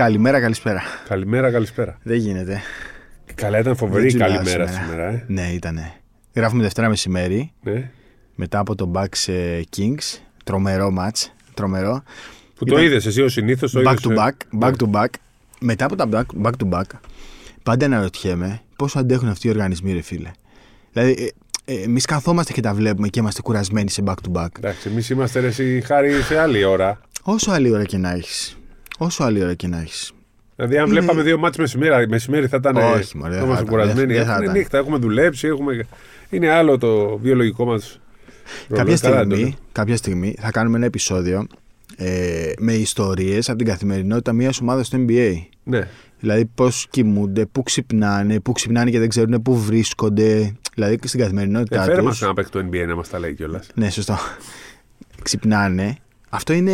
Καλημέρα, καλησπέρα. Καλημέρα, καλησπέρα. Δεν γίνεται. Καλά, ήταν φοβερή Δεν τζουλάω καλημέρα σήμερα. σήμερα. ε. Ναι, ήταν. Γράφουμε Δευτέρα μεσημέρι Ναι. μετά από το Bucks ε, Kings. Τρομερό match. Τρομερό. Που το Ήταν- είδες εσύ ως συνήθως. Το Back είδες, to ε. back. Back to back. Μετά από τα back, back to back, πάντα αναρωτιέμαι πόσο αντέχουν αυτοί οι οργανισμοί, ρε φίλε. Δηλαδή, ε, ε, εμείς καθόμαστε και τα βλέπουμε και είμαστε κουρασμένοι σε back to back. Εντάξει, εμείς είμαστε ρε, εσύ, χάρη σε άλλη ώρα. Όσο άλλη ώρα και να έχεις. Όσο άλλη ώρα και να έχεις; Δηλαδή, αν Είναι- βλέπαμε δύο μάτς μεσημέρι, μεσημέρι θα ήταν. Όχι, μωρέ, δεν θα είμαστε θα ήταν. κουρασμένοι. Δεν θα Είναι ήταν. νύχτα, έχουμε δουλέψει. Έχουμε... Είναι άλλο το βιολογικό μας. Κάποια στιγμή, κάποια στιγμή θα κάνουμε ένα επεισόδιο ε, με ιστορίες από την καθημερινότητα μιας ομάδας στο NBA. Ναι. Δηλαδή πώς κοιμούνται, πού ξυπνάνε, πού ξυπνάνε και δεν ξέρουν πού βρίσκονται. Δηλαδή στην καθημερινότητά Ε, φέρε μας τους. ένα παίκτη του NBA να μας τα λέει κιόλας. Ναι, σωστό. ξυπνάνε. Αυτό είναι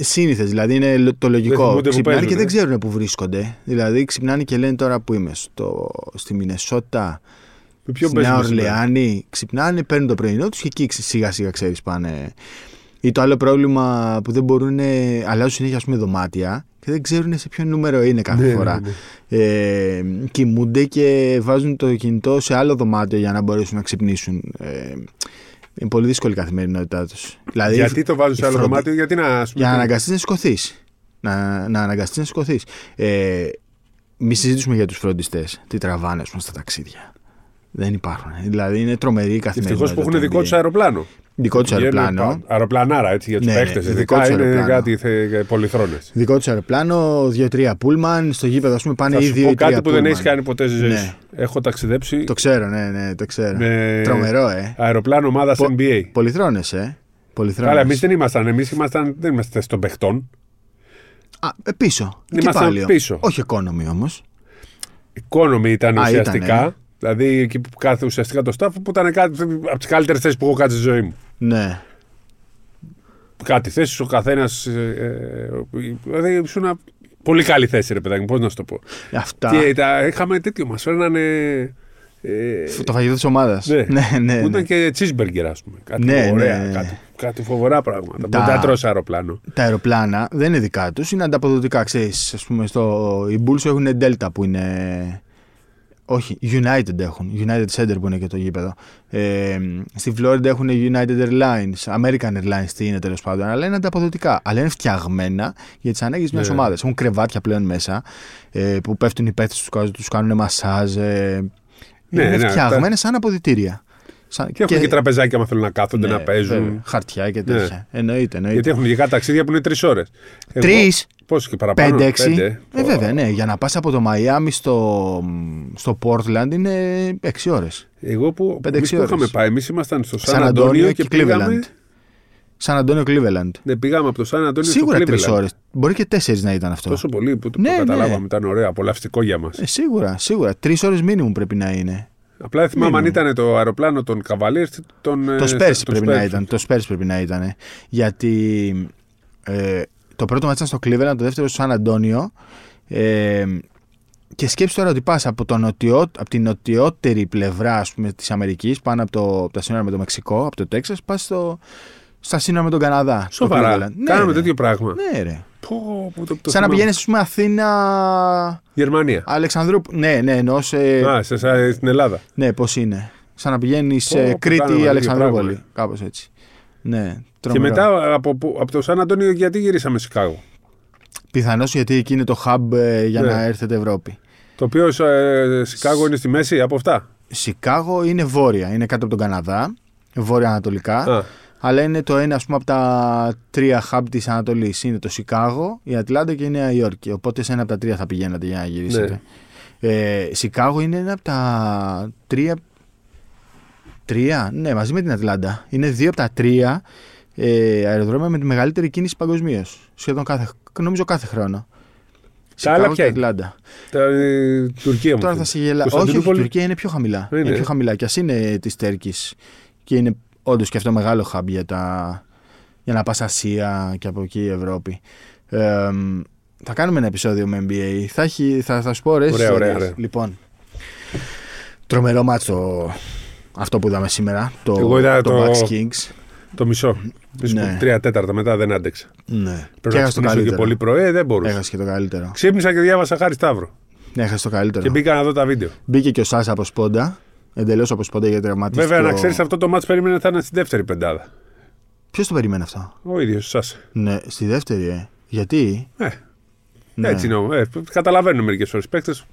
σύνηθες, δηλαδή είναι λο- το λογικό. θυμούνται που Ξυπνάνε και παίζουν, δεν ε. ξέρουν πού βρίσκονται. Δηλαδή ξυπνάνε και λένε τώρα που είμαι. Στο, στη Μινεσότα, Με ποιον στη Νέα παίζουμε σήμερα; Ορλεάνη. Ξυπνάνε, παίρνουν το πρωινό τους και εκεί σιγά σιγά ξέρεις πάνε. Ή το άλλο πρόβλημα που δεν μπορούν, αλλάζουν συνέχεια ας πούμε, δωμάτια και δεν ξέρουν σε ποιο νούμερο είναι κάθε Ναι, ναι, φορά. ναι. Ε, κοιμούνται και βάζουν το κινητό σε άλλο δωμάτιο για να μπορέσουν να ξυπνήσουν. Ε, είναι πολύ δύσκολη η καθημερινότητά τους. Δηλαδή, Γιατί το βάζουν σε η άλλο φροντι- δωμάτιο, γιατί να. ας πούμε, Για να αναγκαστείς να σηκωθείς. Να, να αναγκαστείς να σηκωθείς. Ε, μη συζητήσουμε για τους φροντιστές. Τι τραβάνε, ας πούμε, στα ταξίδια. Δεν υπάρχουν. Δηλαδή είναι τρομερή η καθημερινότητα. Ευτυχώ που έχουν του δικό NBA. τους αεροπλάνο. Δικό τους Πηγαίνουν αεροπλάνο. πα- Αεροπλανάρα, έτσι, για τους Ναι, παίχτες. ναι, δικό Ειδικά τους είναι αεροπλάνο. κάτι θε- πολυθρόνες. Δικό τους αεροπλάνο, δύο-τρία πούλμαν. Στο γήπεδο, ας πούμε, πάνε Θα ή σου δύο πω ή τρία κάτι που δεν πούλμαν. έχει κάνει ποτέ στη ζωή Ναι. σου. Έχω ταξιδέψει Το ξέρω, ναι, ναι, το ξέρω. με Τρομερό, ε. αεροπλάνο ομάδας Πο- NBA. Πολυθρόνες, ε. Πολυθρόνες. Καλά, εμείς δεν ήμασταν. Εμείς ήμασταν, δεν είμαστε στον παιχτών. Α, ε, πίσω. Εκεί Ήμασταν πάλι. πίσω. Όχι economy όμως. Economy ήταν Α, ουσιαστικά. Ήτανε. Δηλαδή εκεί που κάθε ουσιαστικά το staff που ήταν κάτι από τις καλύτερες θέσεις που έχω κάτσει στη ζωή μου. Ναι. Κάτι θέσεις ο καθένας. δηλαδή ήσουν πολύ καλή θέση, ρε παιδάκι, πώς να σου το πω. Αυτά. Και τα, είχαμε τέτοιο, μας φέρνανε. Ε, Το φαγητό της ομάδας. Ναι. ναι, ναι. που ναι. ήταν και cheeseburger, ας πούμε. Κάτι Ναι, ωραία, ναι, ναι. Κάτι, κάτι φοβερά πράγματα. Τα- Που δεν τρώσει αεροπλάνο. Τα αεροπλάνα δεν είναι δικά τους, είναι ανταποδοτικά. Ξέρεις, ας πούμε, στο... οι Bulls έχουν Delta που είναι. Όχι, United έχουν. United Center που είναι και το γήπεδο. Ε, στη Florida έχουν United Airlines, American Airlines, τι είναι τέλος πάντων. Αλλά είναι ανταποδοτικά. Αλλά είναι φτιαγμένα για τις ανάγκες μιας Ναι. ομάδας. Έχουν κρεβάτια πλέον μέσα ε, που πέφτουν οι παίχτες τους, τους κάνουν μασάζ. Ε, Ναι, είναι ναι, φτιαγμένε σαν αποδητήρια. Σαν... Και έχουν και, τραπεζάκια άμα θέλουν να κάθονται ναι, να παίζουν. βέβαια, χαρτιά και Ναι. τέτοια. Εννοείται, εννοείται. Γιατί έχουν και κάτι ταξίδια που είναι τρεις ώρες. Τρεις. Πόσο και παραπάνω; 5-6. πέντε. Ε, βέβαια, ναι. Για να πας από το Μαϊάμι στο, στο Portland είναι 6 ώρες. Εγώ που, Πέντε, εμείς έξι που ώρες. είχαμε πάει, εμείς ήμασταν στο Σαν, Σαν Αντώνιο Αντώνιο και και πήγαμε. Cleveland. Σαν Αντώνιο Cleveland. Ναι, πήγαμε από το Σαν Αντώνιο Σίγουρα στο 3 Cleveland. ώρες. Μπορεί και 4 να ήταν αυτό. Τόσο πολύ που το, Ναι, το ναι. καταλάβαμε. Ήταν ωραίο, απολαυστικό για μας. Ε, σίγουρα, σίγουρα. 3 ώρες μίνιμουμ πρέπει να είναι. Απλά δεν θυμάμαι αν Μήνυμα. ήταν το αεροπλάνο των Καβαλίρ τον. το Spurs πρέπει να ήταν. Το Spurs πρέπει να ήταν. Γιατί ε, το πρώτο μάτι ήταν στο Cleveland, το δεύτερο στο Σαν Αντώνιο. Ε, και σκέψου τώρα ότι πας από, το νοτιό, από την νοτιότερη πλευρά ας πούμε, της Αμερικής πάνω από, το, από τα σύνορα με το Μεξικό, από το Τέξας, πας στο, στα σύνορα με τον Καναδά. στο Σοβαρά. Cleveland. Ναι, Κάναμε ρε. τέτοιο πράγμα. Ναι, ρε. Πω, πω, το, το Σαν να θυμάμαι. πηγαίνεις, ας πούμε, Αθήνα. Γερμανία. Αλεξανδρούπολη. Ναι, ναι, εννοώ σε. Α, σε, σε, στην Ελλάδα. Ναι, πώς είναι. Σαν να πηγαίνεις Πω, σε πω, κάναμε Κρήτη τέτοιο Αλεξανδρούπολη. πράγμα. Κάπως έτσι. Ναι, Και τρομερό. μετά από, που- από το Σαν Αντώνιο, γιατί γυρίσαμε Σικάγο. Πιθανώς γιατί εκεί είναι το hub ε, για Ναι. να έρθετε Ευρώπη. Το οποίο ε, Σικάγο είναι στη μέση από αυτά; Σικάγο είναι βόρεια, είναι κάτω από τον Καναδά, βόρεια-ανατολικά. Α, Αλλά είναι το ένα ας πούμε, από τα τρία hub της Ανατολής. Είναι το Σικάγο, η Ατλάντα και η Νέα Υόρκη. Οπότε σε ένα από τα τρία θα πηγαίνατε για να γυρίσετε. Ε, Σικάγο είναι ένα από τα τρία. Τρία, ναι, μαζί με την Ατλάντα. Είναι δύο από τα τρία ε, αεροδρόμια με τη μεγαλύτερη κίνηση παγκοσμίως. Σχεδόν κάθε, νομίζω κάθε χρόνο. Τα άλλα Σικάγο ποια και είναι; Ατλάντα. τα, ε, Τουρκία μου. Τώρα θα φαίνεται. σε γελά. Όχι, όχι, η Κωνσταντινούπολη. Τουρκία είναι πιο χαμηλά. Είναι. Είναι πιο χαμηλά. Και ας είναι της Τέρκης. Και είναι όντως και αυτό μεγάλο hub για, τα, για να πας Ασία και από εκεί η Ευρώπη. Ε, θα κάνουμε ένα επεισόδιο με NBA. Θα, έχει, θα, θα σου πω ωραίες Ωραία, ωραία, ιστορίες. ωραία. Λοιπόν, τρομερό μάτσο αυτό που είδαμε σήμερα. Το, Εγώ είδα το, το- Bucks Kings. Το μισό. Ναι. Τρία τέταρτα μετά δεν άντεξα. Ναι. Πρέπει να έχασε το ξυπνήσω και καλύτερο. πολύ πρωί, ε, δεν μπορούσα. Έχασε και το καλύτερο. Ξύπνησα και διάβασα χάρη Σταύρο. Έχασε το καλύτερο. Και μπήκα να δω τα βίντεο. Μπήκε και ο Σάσα από σπόντα. Εντελώς από σπόντα γιατί τραυματίστηκε. Βέβαια, να ο- ξέρεις αυτό το μάτσο περίμενε θα είναι στη δεύτερη πεντάδα. Ποιος το περίμενε αυτό; Ο ίδιος σας. Ναι, στη δεύτερη, ε. Γιατί; Ε, Ναι. Έτσι είναι. Ε, καταλαβαίνω μερικές φορές. Παίκτες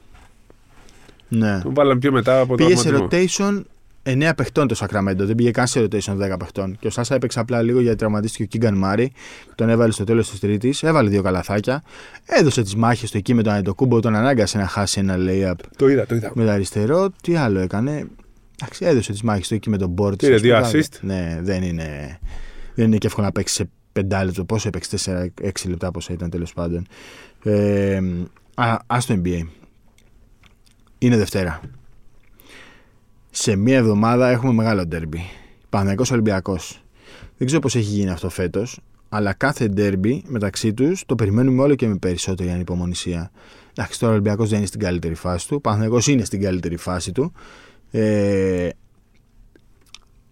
Ναι. τον βάλαμε πιο μετά από το Πήγε σε αυτοματισμό. rotation 9 παιχτών το Sacramento. Δεν πήγε καν σε rotation 10 παιχτών. Και ο Σάσα έπαιξε απλά λίγο γιατί τραυματίστηκε ο Κίγκαν Μάρι. Τον έβαλε στο τέλος της Τρίτης. Έβαλε δύο καλαθάκια. Έδωσε τις μάχες του εκεί με τον Αντετοκούμπο. Τον ανάγκασε να χάσει ένα layup Το είδα, το είδα. με το αριστερό. Τι άλλο έκανε. Εντάξει, έδωσε τις μάχες του εκεί με τον Μπόρτ. Πήρε δύο assist; Ναι, δεν είναι, δεν είναι και εύκολο να παίξει σε πεντάλεπτο. Πόσο έπαιξε, 4-6 λεπτά πόσα ήταν τέλος πάντων. Ε, α, ας το NBA. Είναι Δευτέρα. Σε μία εβδομάδα έχουμε μεγάλο ντέρμπι. Παναγικός Ολυμπιακός. Δεν ξέρω πώς έχει γίνει αυτό φέτος, αλλά κάθε ντέρμπι μεταξύ τους το περιμένουμε όλο και με περισσότερη ανυπομονησία. Εντάξει, τώρα ο Ολυμπιακός δεν είναι στην καλύτερη φάση του. Ο Παναγικός είναι στην καλύτερη φάση του. Ε,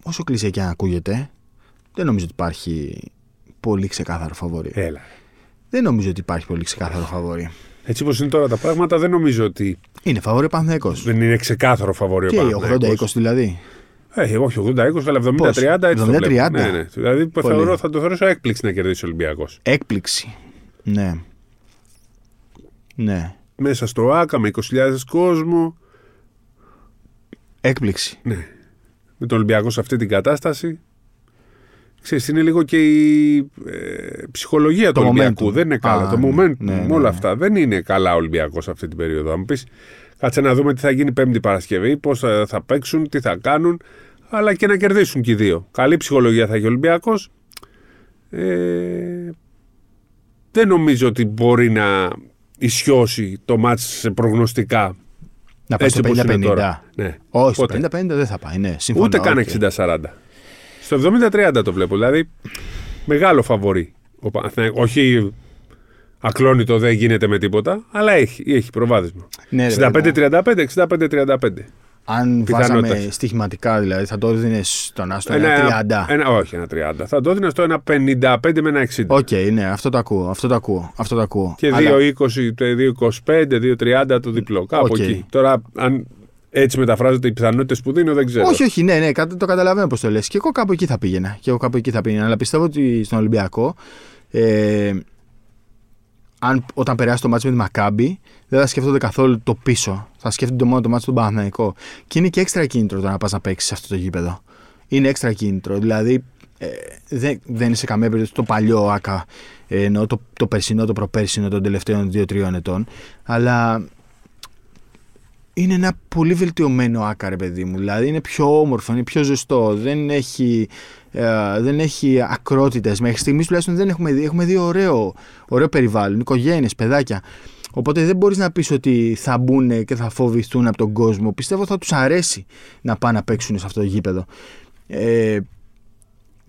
όσο κλεισέ και αν ακούγεται, δεν νομίζω ότι υπάρχει πολύ ξεκάθαρο φαβορή. Έλα. Δεν νομίζω ότι υπάρχει πολύ ξεκάθαρο φαβορή. Έτσι όπως είναι τώρα τα πράγματα, δεν νομίζω ότι Είναι φαβορή ο Παναθηναϊκός. δεν είναι ξεκάθαρο φαβορείο Και Παναθηναϊκός. 80-20 δηλαδή; Ε, όχι 80-20, αλλά 70-30 Πώς; έτσι το 70-30. βλέπω. Ναι, ναι. Δηλαδή Πολύ. θεωρώ, θα το θεωρήσω έκπληξη να κερδίσει ο Ολυμπιακός. Έκπληξη. Ναι. Ναι. Μέσα στο ΆΚΑ με 20.000 κόσμο. Έκπληξη. Ναι. Με τον Ολυμπιακό σε αυτή την κατάσταση. Ξέρεις, είναι λίγο και η ε, ψυχολογία Το του Ολυμπιακού. momentum. Δεν είναι καλά. Α, το ναι. momentum Ναι, με ναι, όλα ναι. αυτά. Δεν είναι καλά ο Ολυμπιακός αυτή την περίοδο. Αν μου πεις, κάτσε να δούμε τι θα γίνει Πέμπτη Παρασκευή, πώς θα, θα παίξουν, τι θα κάνουν, αλλά και να κερδίσουν και οι δύο. Καλή ψυχολογία θα έχει ο Ολυμπιακός. Ε, δεν νομίζω ότι μπορεί να ισιώσει το μάτς σε προγνωστικά. Να πάει στο όπως είναι 50-50. τώρα. Ναι. Όχι, στο Πότε; 50-50 δεν θα πάει. Ναι, συμφωνώ. Ούτε καν οκ. 60-40. Στο 70-30 το βλέπω. Δηλαδή μεγάλο φαβορί. Ο Παναθηναϊκός. Όχι ακλόνητο δεν γίνεται με τίποτα, αλλά έχει, έχει προβάδισμα. Ναι, ρε, παιδί μου. 65-35, 65-35. Αν Πιθανότητες. βάζαμε στοιχηματικά δηλαδή, θα το έδινε στον Άστο ένα 30. ένα, όχι, ένα 30. Θα το έδινα στο ένα 55 με ένα 60. Οκ, ναι, αυτό το ακούω. Αυτό το ακούω. Αυτό το ακούω. Και Αλλά- 2-20, 2-25, 2-30 το διπλό. Κάπου Οκ. εκεί. Τώρα, αν έτσι μεταφράζονται οι πιθανότητες που δίνω, δεν ξέρω. Όχι, όχι, ναι, ναι, κα- το καταλαβαίνω πώς το λες. Και εγώ κάπου εκεί θα πήγαινα. Και εγώ κάπου εκεί θα πήγαινα. Αλλά πιστεύω ότι στον Ολυμπιακό, ε, αν, όταν περάσει το μάτσο με τη Μακάμπη, δεν θα σκέφτονται καθόλου το πίσω. Θα σκέφτονται μόνο το μάτσο του Παναθηναϊκό. Και είναι και έξτρα κίνητρο το να πας να παίξεις σε αυτό το γήπεδο. Είναι έξτρα κίνητρο. Δηλαδή, ε, δεν, δεν είναι σε καμία περίπτωση το παλιό ΑΚΑ, ε, εννοώ το, το περσινό, το προπέρσινο των τελευταίων 2-3 ετών. Αλλά είναι ένα πολύ βελτιωμένο άκα, ρε παιδί μου. Δηλαδή είναι πιο όμορφο, είναι πιο ζεστό. Δεν έχει, ε, δεν έχει ακρότητες. Μέχρι στιγμής τουλάχιστον δεν έχουμε δει. Έχουμε δει ωραίο, ωραίο περιβάλλον, οικογένειες, παιδάκια. Οπότε δεν μπορείς να πεις ότι θα μπουν και θα φοβηθούν από τον κόσμο. Πιστεύω θα τους αρέσει να πάνε να παίξουν σε αυτό το γήπεδο. Ε,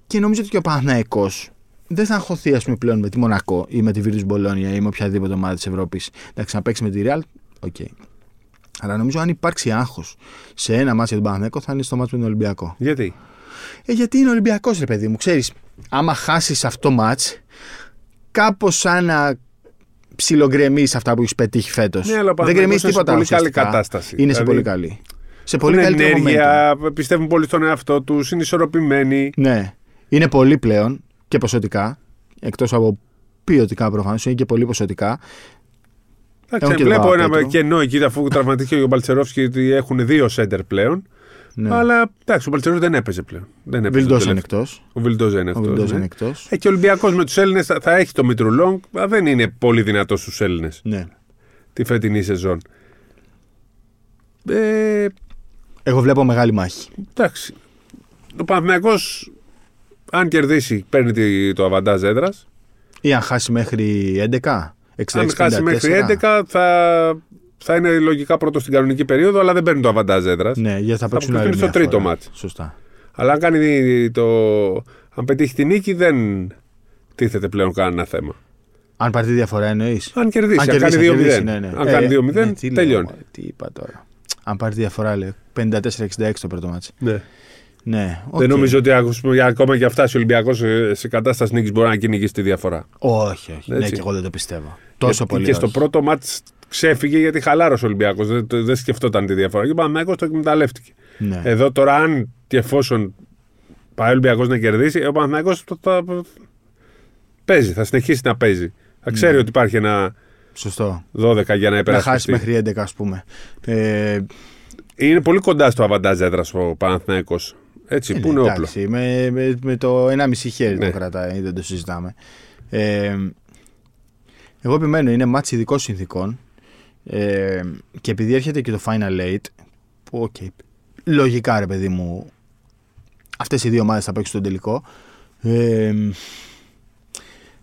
και νομίζω ότι και ο Παναθηναϊκός δεν θα αγχωθεί ας πούμε, πλέον με τη Μονακό ή με τη Virtus Bologna ή με οποιαδήποτε ομάδα της Ευρώπης. Εντάξει, να παίξει με τη Real, οκ. Αλλά νομίζω αν υπάρξει άγχος σε ένα μάτσο για τον Παναθηναϊκό θα είναι στο μάτσο με τον Ολυμπιακό. Γιατί; Ε, γιατί είναι Ολυμπιακός, ρε παιδί μου. Ξέρεις, άμα χάσεις αυτό το μάτς, κάπως σαν να ψιλογκρεμίσει αυτά που έχεις πετύχει φέτος. Ναι, αλλά ο δεν Παναθηναϊκός γκρεμίσει είναι σε τίποτα. πολύ καλή ουσιαστικά. κατάσταση. Είναι σε Δηλαδή, πολύ καλή. Σε πολύ Έχουν καλύτερο momentum. ενέργεια, πιστεύουν πολύ στον εαυτό τους, είναι ισορροπημένοι. Ναι. Είναι πολύ πλέον και ποσοτικά. Εκτός από ποιοτικά προφανώς, είναι και πολύ ποσοτικά. Εντάξει, Έχουν και βλέπω τον ένα Παπαπέτρου. κενό εκεί αφού τραυματίστηκε ο Μπαλτσερόφσκι ότι έχουν δύο σέντερ πλέον. Ναι. Αλλά εντάξει, ο Μπαλτσερόφσκι δεν έπαιζε πλέον. Δεν έπαιζε Βιλντό το είναι τελευταίο. εκτός. Ο Βιλντόζα είναι Ο αυτό. Βιλντό ναι. είναι εκτός. Ε, και ο Ολυμπιακός με τους Έλληνες θα, θα έχει το Μήτρου Λόγκ, αλλά δεν είναι πολύ δυνατό στους Έλληνες Ναι. τη φετινή σεζόν. Ε, Εγώ βλέπω μεγάλη μάχη. εντάξει. Ο Παναθηναϊκός αν κερδίσει, παίρνει τη- το αβαντάζ έδρας. Ή αν χάσει μέχρι 11. 66, Αν χάσει 54. μέχρι 11, θα, θα είναι λογικά πρώτο στην κανονική περίοδο, αλλά δεν παίρνει το αβαντάζ έδρας. Ναι, γιατί θα Θα παίξουν αποκλειστούν άλλη στο μια τρίτο φορά. μάτς. Σωστά. Αλλά αν, κάνει το, αν πετύχει τη νίκη, δεν τίθεται πλέον κανένα θέμα. Αν πάρει τη διαφορά εννοείς. Αν κερδίσει, αν, κερδίσει, κάνει αν 2-0. κερδίσει, ναι, ναι. Αν Ε, κάνει 2-0, ναι, τι λέω, τελειώνει. μωρέ, τι είπα τώρα. Αν πάρει τη διαφορά, λέω. 54-66 το πρώτο ματς. Ναι. Ναι, οκ. Δεν νομίζω ότι ας πούμε, ακόμα και φτάσει ο Ολυμπιακός σε, σε κατάσταση νίκης μπορεί να κυνηγήσει τη διαφορά. Όχι, όχι. Ναι, Έτσι. και εγώ δεν το πιστεύω. Τόσο Γιατί πολύ. Και στο όχι. πρώτο μάτς ξέφυγε γιατί χαλάρωσε ο Ολυμπιακός. Δεν, το- δεν σκεφτόταν τη διαφορά. Και ο Παναθηναϊκός το εκμεταλλεύτηκε. Ναι. Εδώ τώρα, αν και εφόσον πάει ο Ολυμπιακός να κερδίσει, ο Παναθηναϊκός το, θα παίζει, θα συνεχίσει να παίζει. Θα ξέρει Ναι. ότι υπάρχει ένα Σωστό. 12 για να Να χάσει υπερασπιστεί. μέχρι 11, ας πούμε. Ε, Είναι πολύ κοντά στο αβαντάζ έδρας ο Παναθηναϊκός. Έτσι, Ε, που είναι ναι, όπλο. εντάξει, με, με, με το 1,5 χέρι Ναι. το κρατάει, δεν το συζητάμε. Ε, εγώ επιμένω, είναι μάτς ειδικών συνθήκων ε, και επειδή έρχεται και το Final Eight, που οκ, λογικά ρε παιδί μου, αυτές οι δύο ομάδες θα παίξουν τον τελικό, ε,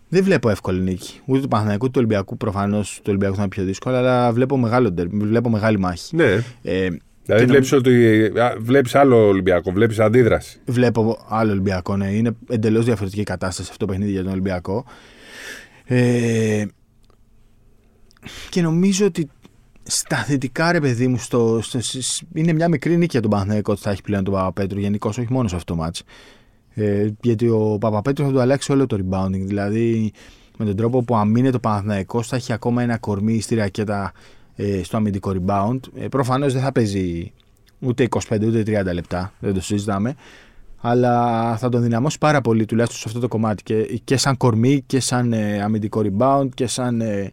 δεν βλέπω εύκολη νίκη. Ούτε του Παναθηναϊκού ούτε του Ολυμπιακού. Προφανώς του Ολυμπιακού θα είναι πιο δύσκολο, αλλά βλέπω, μεγάλο, ντερ- βλέπω μεγάλη μάχη. Ναι. Ε, Δηλαδή και βλέπεις, ότι, βλέπεις άλλο Ολυμπιακό, βλέπεις αντίδραση. Βλέπω άλλο Ολυμπιακό, ναι. Είναι εντελώς διαφορετική κατάσταση αυτό το παιχνίδι για τον Ολυμπιακό. Ε, και νομίζω ότι στα θετικά, ρε παιδί μου, στο, στο- σ- είναι μια μικρή νίκη για τον Παναθηναϊκό ότι θα έχει πλέον τον Παπαπέτρου. Γενικώς, όχι μόνο σε αυτό το μάτς. Ε, γιατί ο Παπαπέτρου θα του αλλάξει όλο το rebounding. Δηλαδή, με τον τρόπο που αμήνεται το Παναθηναϊκός θα έχει ακόμα ένα κορμί στη ρακέτα ε, στο αμυντικό rebound. Ε, Προφανώς δεν θα παίζει ούτε 25 ούτε 30 λεπτά. Δεν το συζητάμε. Αλλά θα τον δυναμώσει πάρα πολύ τουλάχιστον σε αυτό το κομμάτι. Και, και σαν κορμί και σαν ε, αμυντικό rebound και σαν ε,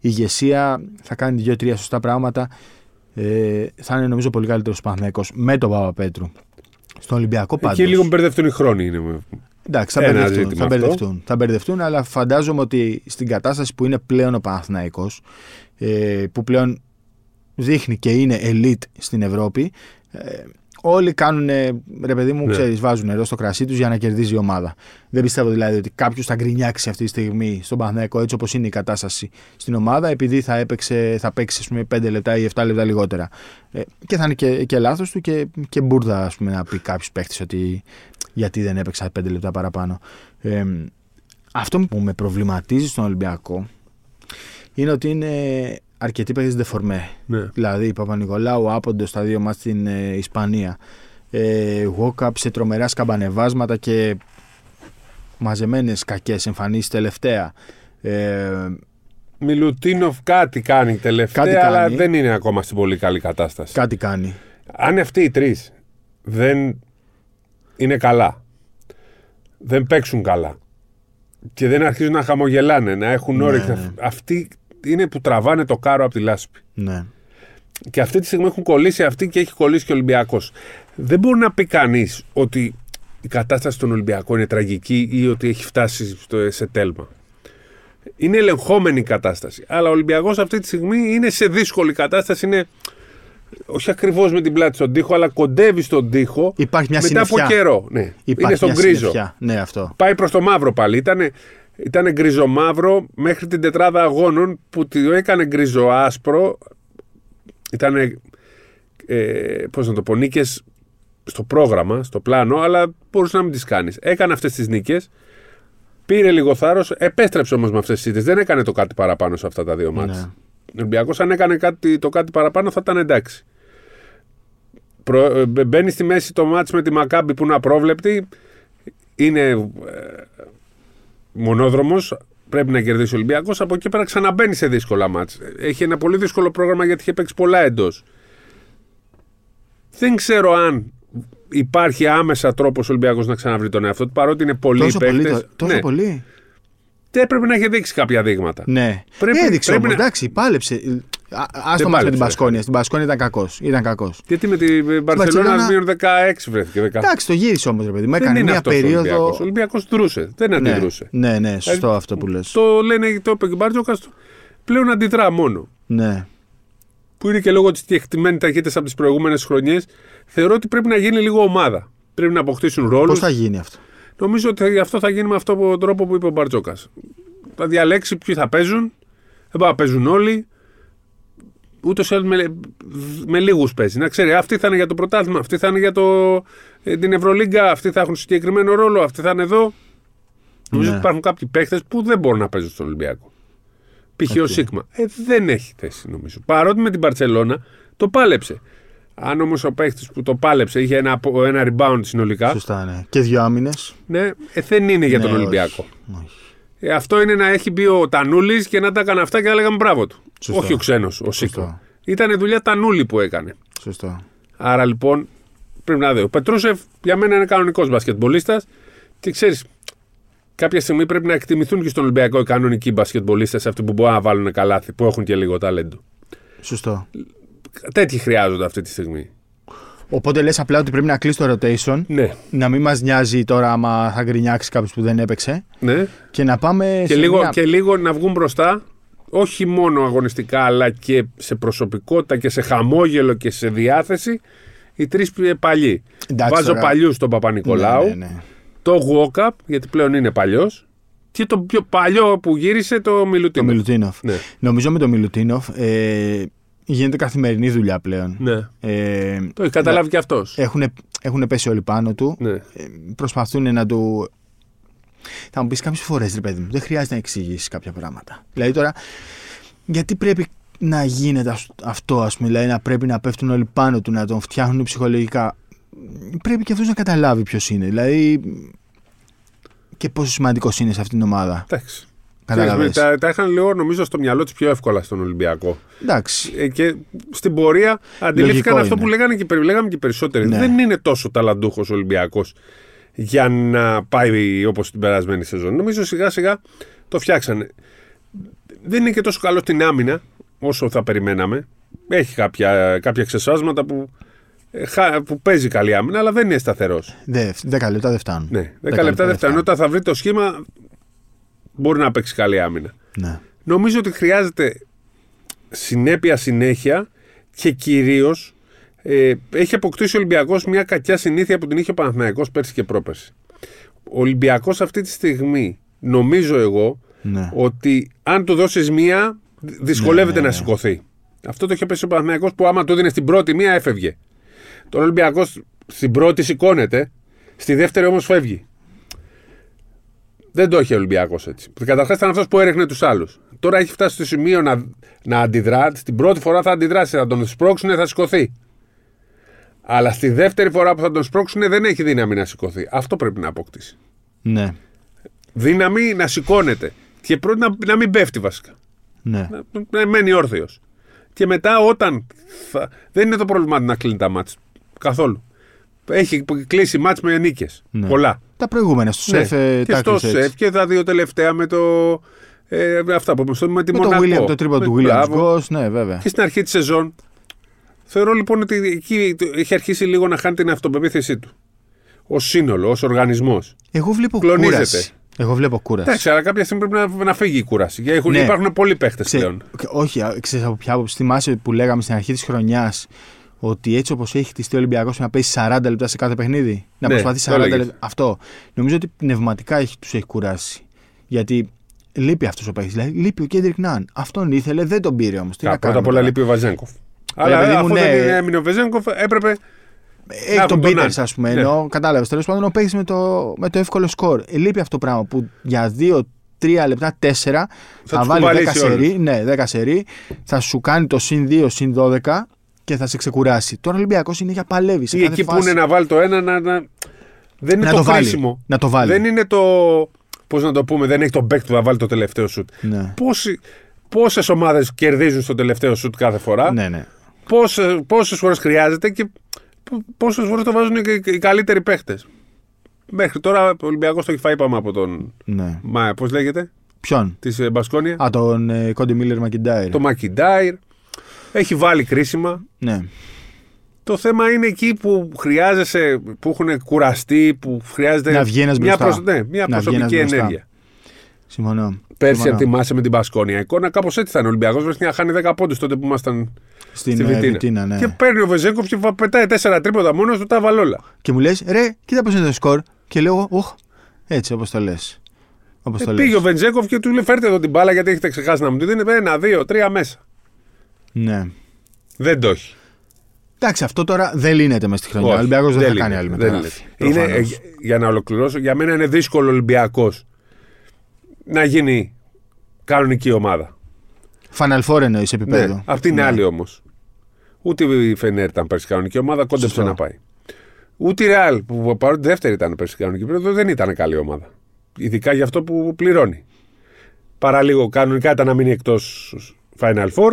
ηγεσία. Θα κάνει δύο-τρία σωστά πράγματα. Ε, θα είναι νομίζω πολύ καλύτερος Παναθυναϊκό με τον Παπαπέτρου. Στον Ολυμπιακό πάντως. Εκεί λίγο μπερδευτούν οι χρόνοι. Είναι. Εντάξει, θα Ένα μπερδευτούν, ζήτημα θα, αυτό. μπερδευτούν, θα μπερδευτούν, αλλά φαντάζομαι ότι στην κατάσταση που είναι πλέον ο Παναθηναϊκός, ε, που πλέον δείχνει και είναι elite στην Ευρώπη, ε, όλοι κάνουν, ρε παιδί μου, Ναι. ξέρεις, βάζουν νερό στο κρασί τους για να κερδίζει η ομάδα. Δεν πιστεύω δηλαδή ότι κάποιος θα γκρινιάξει αυτή τη στιγμή στον Παναθηναϊκό έτσι όπως είναι η κατάσταση στην ομάδα, επειδή θα, έπαιξε, θα παίξει ας πούμε, 5 λεπτά ή 7 λεπτά λιγότερα. Ε, και θα είναι και, και λάθος του και, και μπουρδα ας πούμε, να πει κάποιος παίχτη ότι γιατί δεν έπαιξα 5 λεπτά παραπάνω. Ε, αυτό που με προβληματίζει στον Ολυμπιακό είναι ότι είναι αρκετοί παίχτες δεφορμέ. Ναι. Δηλαδή, Παπα-Νικολάου άποντο στα δύο μάτς στην ε, Ισπανία. Ε, Walkup σε τρομερά σκαμπανεβάσματα και μαζεμένες κακές εμφανίσεις τελευταία. Ε, Μιλουτίνοφ κάτι κάνει τελευταία, Κάτι αλλά κάνει. δεν είναι ακόμα στην πολύ καλή κατάσταση. κάτι κάνει. Αν αυτοί οι τρεις δεν είναι καλά, δεν παίξουν καλά και δεν αρχίζουν να χαμογελάνε, να έχουν Ναι, όρεξη, ναι. αυτοί είναι που τραβάνε το κάρο από τη λάσπη. Ναι. Και αυτή τη στιγμή έχουν κολλήσει αυτοί και έχει κολλήσει και ο Ολυμπιακός. Δεν μπορεί να πει κανείς ότι η κατάσταση των Ολυμπιακών είναι τραγική ή ότι έχει φτάσει στο, σε τέλμα. Είναι ελεγχόμενη η κατάσταση. Αλλά ο Ολυμπιακός αυτή τη στιγμή είναι σε δύσκολη κατάσταση. Είναι όχι ακριβώς με την πλάτη στον τοίχο, αλλά κοντεύει στον τοίχο Υπάρχει μια μετά συννεφιά. από καιρό. Ναι. Υπάρχει είναι στον μια γκρίζο. συννεφιά. Ναι, αυτό. Πάει προς το μαύρο πάλι. Ήτανε, ήτανε γκριζομαύρο μέχρι την τετράδα αγώνων που το έκανε γκριζοάσπρο. Ήτανε, ε, πώς να το πω, νίκες στο πρόγραμμα, στο πλάνο, αλλά μπορούσες να μην τις κάνεις. Έκανε αυτές τις νίκες, πήρε λίγο θάρρος, επέστρεψε όμως με αυτές τις ήττες. Δεν έκανε το κάτι παραπάνω σε αυτά τα δύο μάτια. Ναι. Ο Ολυμπιακός αν έκανε κάτι, το κάτι παραπάνω θα ήταν εντάξει. Προ, ε, μπαίνει στη μέση το μάτς με τη Μακάμπη που είναι απρόβλεπτη. Είναι ε, μονόδρομος. Πρέπει να κερδίσει ο Ολυμπιακός. Από εκεί πέρα ξαναμπαίνει σε δύσκολα μάτς. Έχει ένα πολύ δύσκολο πρόγραμμα γιατί είχε παίξει πολλά εντός. Δεν ξέρω αν υπάρχει άμεσα τρόπος ο Ολυμπιακός να ξαναβρει τον εαυτό του παρότι είναι πολλοί Τόσο πολύ. παίκτες. το- Τόσο ναι, πολύ. Δεν πρέπει να έχει δείξει κάποια δείγματα. Ναι. Πρέπει- Έδειξε πρέπει όμως, να- εντάξει, πάλεψε. Α ας το πάλεψε, μάτς με την ρε. Πασκόνια. Στην Πασκόνια ήταν κακός. Ήταν κακός. Γιατί με την Μπαρσελόνα Μπαρσελόνα- μείον 16 βρέθηκε. 10. Εντάξει, το γύρισε όμως, ρε παιδί μου. Δεν Έκανε είναι μια αυτός ο Ολυμπιακός. περίοδο. Ο Ολυμπιακός δρούσε. Δεν Ναι, αντιδρούσε. ναι, ναι, σωστό Ε, αυτό που λες. Το λένε, το είπε και ο Μπαρτζόκα, πλέον αντιδρά μόνο. Ναι. Που είναι και λόγω της κεκτημένη ταχύτητας από τις προηγούμενες χρονιές. Θεωρώ ότι πρέπει να γίνει λίγο ομάδα. Πρέπει να αποκτήσουν ρόλους. Πώς θα γίνει αυτό; Νομίζω ότι αυτό θα γίνει με αυτόν τον τρόπο που είπε ο Μπαρτζόκας. Θα διαλέξει ποιοι θα παίζουν. Δεν πάει να παίζουν όλοι. Ούτως ή άλλως με, με λίγους παίζει. Να ξέρει, αυτοί θα είναι για το πρωτάθλημα, αυτοί θα είναι για το, ε, την Ευρωλίγκα, αυτοί θα έχουν συγκεκριμένο ρόλο, αυτοί θα είναι εδώ. Νομίζω Ναι. ότι υπάρχουν κάποιοι παίχτες που δεν μπορούν να παίζουν στον Ολυμπιακό. Π.χ. ο Οκ. Σίγμα. Ε, δεν έχει θέση νομίζω. Παρότι με την Μπαρτσελόνα το πάλεψε. Αν όμως ο παίχτης που το πάλεψε είχε ένα, ένα rebound συνολικά. Σωστά, ναι. Και δύο άμυνες. Ναι, ε, δεν είναι για τον Ναι, Ολυμπιακό. όχι, όχι. Ε, αυτό είναι να έχει μπει ο Τανούλης και να τα έκανε αυτά και να λέγαμε μπράβο του. Σωστό. Όχι ο ξένος, ο Σίκο. Σωστό. Ήταν δουλειά Τανούλη που έκανε. Σωστό. Άρα λοιπόν πρέπει να δει. Ο Πετρούσεφ για μένα είναι κανονικός μπασκετμπολίστας και ξέρεις, κάποια στιγμή πρέπει να εκτιμηθούν και στον Ολυμπιακό οι κανονικοί μπασκετμπολίστες, αυτοί που μπορούν να βάλουν καλάθι, που έχουν και λίγο ταλέντο. Σωστό. Τέτοιοι χρειάζονται αυτή τη στιγμή. Οπότε λες απλά ότι πρέπει να κλείσει το rotation. Ναι, Να μην μας νοιάζει τώρα άμα θα γκρινιάξει κάποιος που δεν έπαιξε. ναι. Και να πάμε Και σε λίγο, μια... και λίγο να βγουν μπροστά, όχι μόνο αγωνιστικά, αλλά και σε προσωπικότητα και σε χαμόγελο και σε διάθεση, οι τρεις παλιοί. Εντάξει, Βάζω τώρα. παλιούς στον Παπα-Νικολάου, Ναι, ναι, ναι. το Walkup, γιατί πλέον είναι παλιός, και το πιο παλιό που γύρισε το Το Μιλουτίνο. Μιλουτίνοφ. Ναι. Νομίζω με το Μιλουτίνοφ ε, γίνεται καθημερινή δουλειά πλέον. ναι. Ε, Το έχει καταλάβει και αυτός. έχουν, έχουν πέσει όλοι πάνω του. Ναι. Ε, προσπαθούν να του. Θα μου πεις κάποιες φορές, ρε παιδί μου, δεν χρειάζεται να εξηγήσεις κάποια πράγματα. Δηλαδή τώρα, γιατί πρέπει να γίνεται αυ- αυτό, ας πούμε, δηλαδή να πρέπει να πέφτουν όλοι πάνω του, να τον φτιάχνουν ψυχολογικά. Πρέπει και αυτός να καταλάβει ποιος είναι. Δηλαδή. και πόσο σημαντικός είναι σε αυτήν την ομάδα. Εντάξει. Κατάλαβες. Τα, τα είχαν λίγο νομίζω στο μυαλό τους πιο εύκολα στον Ολυμπιακό. Εντάξει. Ε, και στην πορεία αντιλήφθηκαν Λογικό αυτό είναι. που λέγανε και, περι- λέγαμε και οι περισσότεροι. Ναι. Δεν είναι τόσο ταλαντούχος Ολυμπιακός για να πάει όπως την περασμένη σεζόν. Νομίζω σιγά σιγά το φτιάξανε. Δεν είναι και τόσο καλό στην άμυνα όσο θα περιμέναμε. Έχει κάποια, κάποια ξεσάσματα που, ε, χα- που παίζει καλή άμυνα, αλλά δεν είναι σταθερός. Δε, 10 λεπτά δεν φτάνουν. Ναι, 10 λεπτά δεν φτάνει. Όταν θα βρει το σχήμα, μπορεί να παίξει καλή άμυνα. Ναι. Νομίζω ότι χρειάζεται συνέπεια συνέχεια και κυρίως ε, έχει αποκτήσει ο Ολυμπιακός μια κακιά συνήθεια που την είχε ο Παναθηναϊκός πέρσι και πρόπερσι. Ο Ολυμπιακός αυτή τη στιγμή, νομίζω εγώ, ναι. ότι αν του δώσεις μία, δυσκολεύεται Ναι, ναι, να ναι. σηκωθεί. Αυτό το είχε πέσει ο Παναθηναϊκός που άμα του έδινε στην πρώτη μία έφευγε. Τώρα ο Ολυμπιακός στην πρώτη σηκώνεται, στη δεύτερη όμως φεύγει. Δεν το είχε ο Ολυμπιακός έτσι. Καταρχάς ήταν αυτός που έριχνε τους άλλους. Τώρα έχει φτάσει στο σημείο να, να αντιδρά. Την πρώτη φορά θα αντιδράσει, θα τον σπρώξουν, θα σηκωθεί. Αλλά στη δεύτερη φορά που θα τον σπρώξουν δεν έχει δύναμη να σηκωθεί. Αυτό πρέπει να αποκτήσει. ναι. Δύναμη να σηκώνεται. Και πρώτα να, να μην πέφτει βασικά. ναι. Να, να μένει όρθιος. Και μετά όταν. Θα, δεν είναι το πρόβλημά του να κλείνει τα μάτς. Καθόλου. Έχει κλείσει μάτς με νίκες. Ναι. Πολλά. Τα προηγούμενα στο Ναι. σεφ ε, και τα στο έκλεισε έτσι. σεφ και τα δύο τελευταία με το. Ε, αυτά που είπαμε, με τη Με το, Μονακό. William, το τρίπο Με- του Williams μπράβο. Ghost, ναι, βέβαια. Και στην αρχή της σεζόν. Θεωρώ λοιπόν ότι εκεί το- έχει αρχίσει λίγο να χάνει την αυτοπεποίθησή του. Ω σύνολο, ως οργανισμός. Εγώ βλέπω Κλονίζεται. κούραση. Εγώ βλέπω κούραση. Εντάξει, αλλά κάποια στιγμή πρέπει να, να φύγει η κούραση. Γιατί έχουν- Ναι. Υπάρχουν πολλοί παίχτες Ξέ- πλέον. όχι, ξέρεις από ποια άποψη. Θυμάσαι που λέγαμε στην αρχή της χρονιάς ότι έτσι όπως έχει χτιστεί ο Ολυμπιακός να παίζει 40 λεπτά σε κάθε παιχνίδι. Να Ναι, προσπαθεί το 40 έλεγες. λεπτά. Αυτό. Νομίζω ότι πνευματικά έχει, τους έχει κουράσει. Γιατί λείπει αυτός ο παίκτης. Δηλαδή λείπει ο Κέντρικ Ναν. Αυτόν ήθελε, δεν τον πήρε όμως. Κα- Πρώτα απ' όλα λείπει ο Βεζένκοφ. Αλλά παιδί μου, αφού ναι. δεν έμεινε ο Βεζένκοφ, έπρεπε. Έχει Να τον έχουν τον Πίτερς, Ναν. ας πούμε. Ναι. Ενώ κατάλαβες. Τέλος πάντων, ο παίκτης με το, με το εύκολο σκορ. Ε, λείπει αυτό το πράγμα που για 2-3 λεπτά, 4 θα, τους βάλει 10 κουβαλήσει σερί, ναι, 10 σερί, θα σου κάνει το συν 2, συν 12 και θα σε ξεκουράσει. Τώρα ο Ολυμπιακός είναι για παλεύει. Σε Ή κάθε εκεί που φάση. είναι να βάλει το ένα να. να... Δεν είναι Να το, το βάλει. κρίσιμο. Να το βάλει. Δεν είναι το. Πώς να το πούμε, δεν έχει τον παίκτη που θα βάλει το τελευταίο σουτ. Ναι. Πόσες ομάδες κερδίζουν στο τελευταίο σουτ κάθε φορά, ναι, ναι. πόσες φορές χρειάζεται και πόσες φορές το βάζουν οι, οι καλύτεροι παίχτε. Μέχρι τώρα ο Ολυμπιακός το έχει φάει, είπαμε από τον. ναι. Μα, πώς λέγεται, Ποιον; της Μπασκόνια. Α, τον ε, Κόντι Μίλλερ Μακιντάιρ. Το Μακιντάιρ. Έχει βάλει κρίσιμα. Ναι. Το θέμα είναι εκεί που χρειάζεσαι, που έχουν κουραστεί, που χρειάζεται Να βγει ένας μια, μπροστά. ναι, μια Να βγει προσωπική ένας μπροστά. ενέργεια. Συμφωνώ. Πέρσι, αν Συμφωνώ. θυμάσαι με την Πασκόνια, η εικόνα κάπως έτσι θα είναι. Ο Ολυμπιακός βρέθηκε να χάνει 10 πόντους τότε που ήμασταν Στην στη ε, Βιτίνα. Βιτίνα, ναι. Και παίρνει ο Βεζέγκοφ και πετάει 4 τρίποτα μόνος του, τα βάλει όλα. Και μου λες, ρε, κοίτα πώς είναι το σκορ. Και λέω, Οχ, έτσι όπως το λες. Όπως Ε, το πήγε λες. ο Βεντζέκοφ και του λέει: Φέρτε εδώ την μπάλα γιατί έχετε ξεχάσει να μου τη δίνετε. Ένα, δύο, τρία μέσα. Ναι. Δεν το έχει. Εντάξει, αυτό τώρα δεν λύνεται μες στη χρονιά. Ο Όχι, Ολυμπιακός δεν, θα λύνεται, κάνει άλλη δεν μεταγραφή. λύνεται. Είναι, Προφανώς. ε, για να ολοκληρώσω, για μένα είναι δύσκολο ο Ολυμπιακός να γίνει κανονική ομάδα. Final Four εννοείς επίπεδο. Ναι, απ' την Ναι. άλλη όμως. Ο Ούτε η Φενέρ ήταν πέρσι κανονική ομάδα, κόντεψε Σωστό. να πάει. Ούτε η Ρεάλ, που παρότι δεύτερη ήταν πέρσι κανονική περίοδο, δεν ήταν καλή ομάδα. Ειδικά για αυτό που πληρώνει. Παρά λίγο κανονικά ήταν να μείνει εκτός Final Four.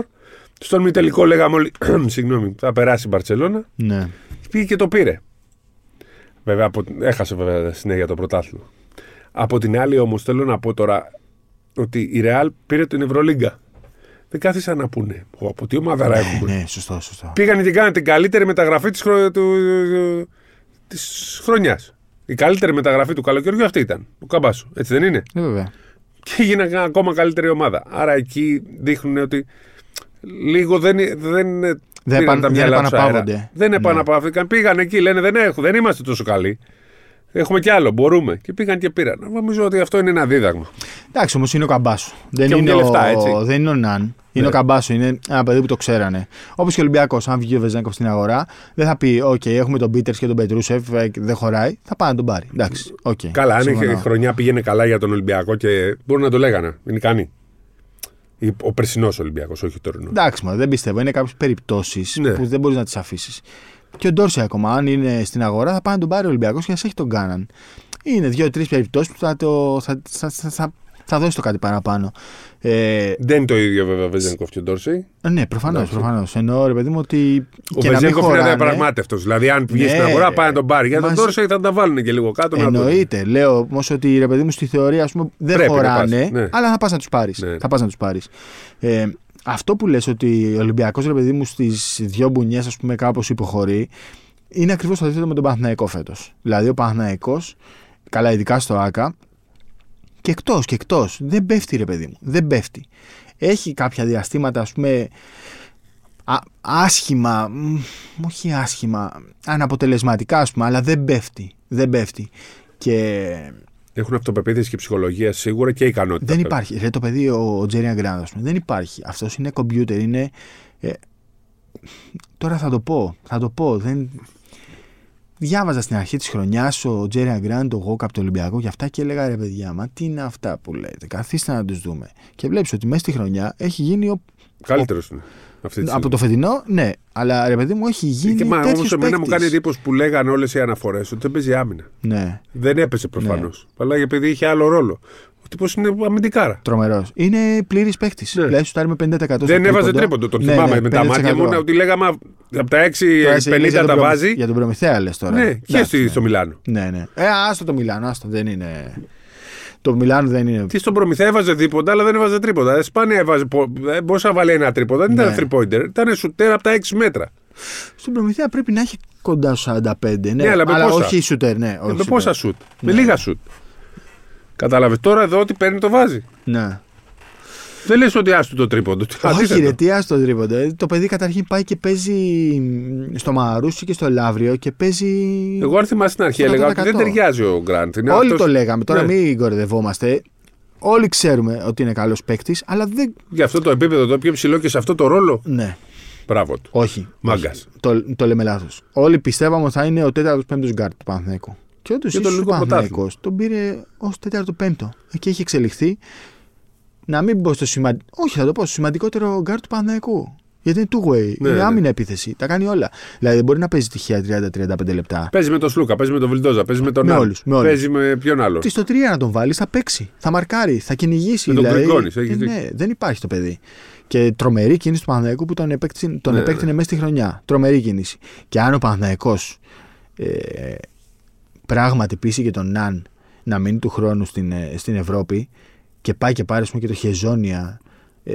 Στον μη τελικό λέγαμε όλοι, συγγνώμη, θα περάσει η Μπαρσελόνα. Ναι. Πήγε και το πήρε. Βέβαια, από... έχασε βέβαια συνέχεια το πρωτάθλημα. Από την άλλη, όμως, θέλω να πω τώρα ότι η Ρεάλ πήρε την Ευρωλίγκα. Δεν κάθισαν να πούνε. «Ω, Από τι ομάδα ρε έχουμε. Ναι, σωστό, σωστό. Πήγαν και κάνανε την καλύτερη μεταγραφή της χρο... του... της χρονιάς. Η καλύτερη μεταγραφή του καλοκαιριού αυτή ήταν. Ο Καμπάσου. Έτσι δεν είναι; Ναι, βέβαια. Και γίνανε ακόμα καλύτερη ομάδα. Άρα εκεί δείχνουν ότι λίγο δεν, δεν, πήραν επαν- τα δεν μυαλά τους αέρα. επαναπαύονται. Δεν Ναι. επαναπαύθηκαν. Πήγαν εκεί, λένε δεν, έχουμε, δεν είμαστε τόσο καλοί. Έχουμε κι άλλο, μπορούμε. Και πήγαν και πήραν. Νομίζω ότι αυτό είναι ένα δίδαγμα. Εντάξει, όμως είναι ο Καμπάσο. Δεν, έχουν είναι και ο... λεφτά, έτσι. δεν είναι ο Ναν. Είναι Ναι. ο Καμπάσο. Είναι ένα παιδί που το ξέρανε. Όπως και ο Ολυμπιακός, αν βγει ο Βεζέγκοφ στην αγορά, δεν θα πει: OK, έχουμε τον Πίτερς και τον Πετρούσεφ, ε, δεν χωράει. Θα πάει να τον πάρει. Εντάξει, okay, Καλά, αν η χρονιά πήγαινε καλά για τον Ολυμπιακό και μπορούν να το λέγανε. Είναι ικανή. Ή Ο περσινός Ολυμπιακός, όχι ο τωρινός. Εντάξει, μα δεν πιστεύω. Είναι κάποιες περιπτώσεις Ναι. που δεν μπορείς να τις αφήσεις. Και ο Ντόρση ακόμα, αν είναι στην αγορά, θα πάει να τον πάρει ο Ολυμπιακός και α έχει τον Κάναν. Είναι δύο-τρεις περιπτώσεις που θα, το, θα, θα, θα, θα, θα δώσει το κάτι παραπάνω. Ε, Δεν είναι το ίδιο βέβαια Βεζένκοφ και ο Ντόρσεϊ. ναι, προφανώς. Εντάξει. Προφανώς. Εννοώ, ρε παιδί μου, ότι. Ο και να μην Βεζένκοφ είναι χωράνε, διαπραγμάτευτο. Δηλαδή, αν βγει Ναι, στην αγορά, πάει να τον πάρει. Για τον μαζί- Ντόρσεϊ θα τα βάλουν και λίγο κάτω. να δουν. Εννοείται. Λέω όμως ότι ρε παιδί μου στη θεωρία ας πούμε, δεν Πρέπει να χωράνε, πας, ναι. αλλά θα πας να τους πάρεις. Ναι. Θα πας να τους πάρεις. Ε, αυτό που λες ότι ο Ολυμπιακός ρε παιδί μου στις δύο μπουνιές, ας πούμε, κάπως υποχωρεί, είναι ακριβώς το αντίθετο με τον Παναθηναϊκό φέτος. Δηλαδή ο Παναθηναϊκός, καλά, ειδικά στο ΑΚΑ, και εκτός και εκτός. Δεν πέφτει, ρε παιδί μου. Δεν πέφτει. Έχει κάποια διαστήματα, ας πούμε, α, άσχημα, μ, όχι άσχημα, αναποτελεσματικά, ας πούμε, αλλά δεν πέφτει. Δεν πέφτει. Και Έχουν αυτοπεποίθηση και ψυχολογία σίγουρα και ικανότητα. δεν βέβαια. υπάρχει. Ρε το παιδί, ο, ο Τζέριαν Γκραντ, ας πούμε, δεν υπάρχει. Αυτός είναι κομπιούτερ, είναι. ε, τώρα θα το πω. Θα το πω. Δεν... Διάβαζα στην αρχή της χρονιάς ο Τζέριαν Γκραντ, το εγώ από το Ολυμπιακό και αυτά και έλεγα ρε παιδιά, μα τι είναι αυτά που λέτε. Καθίστε να τους δούμε. Και βλέπεις ότι μέσα στη χρονιά έχει γίνει. Ο... Καλύτερος είναι. Αυτή τη Από στιγμή. το φετινό, ναι. Αλλά ρε παιδί μου έχει γίνει. Και μα όμως τέτοιος εμένα μου παίκτης. κάνει εντύπωση που λέγανε όλες οι αναφορές ότι δεν παίζει άμυνα. Ναι. Δεν έπεσε προφανώς. Αλλά επειδή είχε άλλο ρόλο. Ο τύπος είναι αμυντικάρα. Τρομερός. Είναι πλήρης παίκτη. Ναι. Δηλαδή, σου με 50% στο Δεν έβαζε τρίποντο. Τον Ναι, θυμάμαι ναι, με τα μάτια 50%. μου ότι λέγαμε από τα 6-50 Τώρα εσύ λες για τον τα Προμη- βάζει. Για τον Προμηθέα λες τώρα. Ναι, και Εντάξει, στη- ναι. στο Μιλάνο. Ναι, ναι. Ε, άστο το Μιλάνο, άστο. Δεν είναι. Το Μιλάνο δεν είναι. Τι στον Προμηθέα έβαζε δίποτα, αλλά δεν έβαζε τρίποτα. Ε, Σπάνια έβαζε. πο- ε, Μπορούσε να βάλει ένα τρίποντα. Δεν Ναι. ήταν three pointer. Ήταν σουτέρ από τα 6 μέτρα. Στον Προμηθέα πρέπει να έχει κοντά στους 45. Ναι, Ναι, αλλά με πόσα; όχι σουτέρ, ναι. Όχι με σουτέρ. πόσα σουτ; Με Ναι. λίγα σουτ. Κατάλαβες τώρα εδώ ότι παίρνει το βάζει. Ναι. Δεν λες ότι άστο το τρίποντο. Όχι, Αντίθετα. ρε, τι άστο τρίποντο. Ε, Το παιδί καταρχήν πάει και παίζει μ, στο Μαρούσι και στο Λαύριο και παίζει. Εγώ αν θυμάσαι στην αρχή Στο έλεγα ότι 100%. δεν ταιριάζει ο Γκραντ. Είναι Όλοι αυτός- το λέγαμε. Τώρα Ναι. μην κοροϊδευόμαστε. Όλοι ξέρουμε ότι είναι καλός παίκτης, αλλά δεν. Για αυτό το επίπεδο το πιο ψηλό και σε αυτό το ρόλο; Ναι, Μπράβο του. όχι. Μάγκας. όχι. Το, το λέμε λάθος. Όλοι πιστεύαμε ότι θα είναι ο 4ο-5ο γκαρντ του Παναθηναϊκού. Και όντως Και το ίσω ο ελληνικό Παναθηναϊκό τον πήρε ως 4ο-5ο. Εκεί έχει εξελιχθεί. Να μην πω στο σημαντικό. Όχι, θα το πω στο σημαντικότερο γκαρντ του Παναθηναϊκού. Γιατί είναι two-way. Ναι, είναι ναι. άμυνα επίθεση. Τα κάνει όλα. Δηλαδή δεν μπορεί να παίζει τυχαία 30-35 λεπτά. Παίζει με τον Σλούκα, παίζει με τον Βιλντόζα, παίζει με τον Με Ναν, όλους, με όλους. Παίζει με ποιον άλλο. Τι στο 3 να τον βάλεις, θα παίξει. Θα μαρκάρει, θα κυνηγήσει. Με τον δηλαδή, Γκριγκόνις, έχεις ε, δίκιο. ναι, δεν υπάρχει το παιδί. Και τρομερή κίνηση του Παναθηναϊκού που τον, επέκτεινε, τον Ναι, επέκτεινε μέσα στη χρονιά. Τρομερή κίνηση. Και αν ο Παναθηναϊκός ε, πράγματι πείσει και τον Ναν να μείνει του χρόνου στην, ε, στην Ευρώπη και πάει και πάρει ας πούμε, και το Χεζόνια. Ε,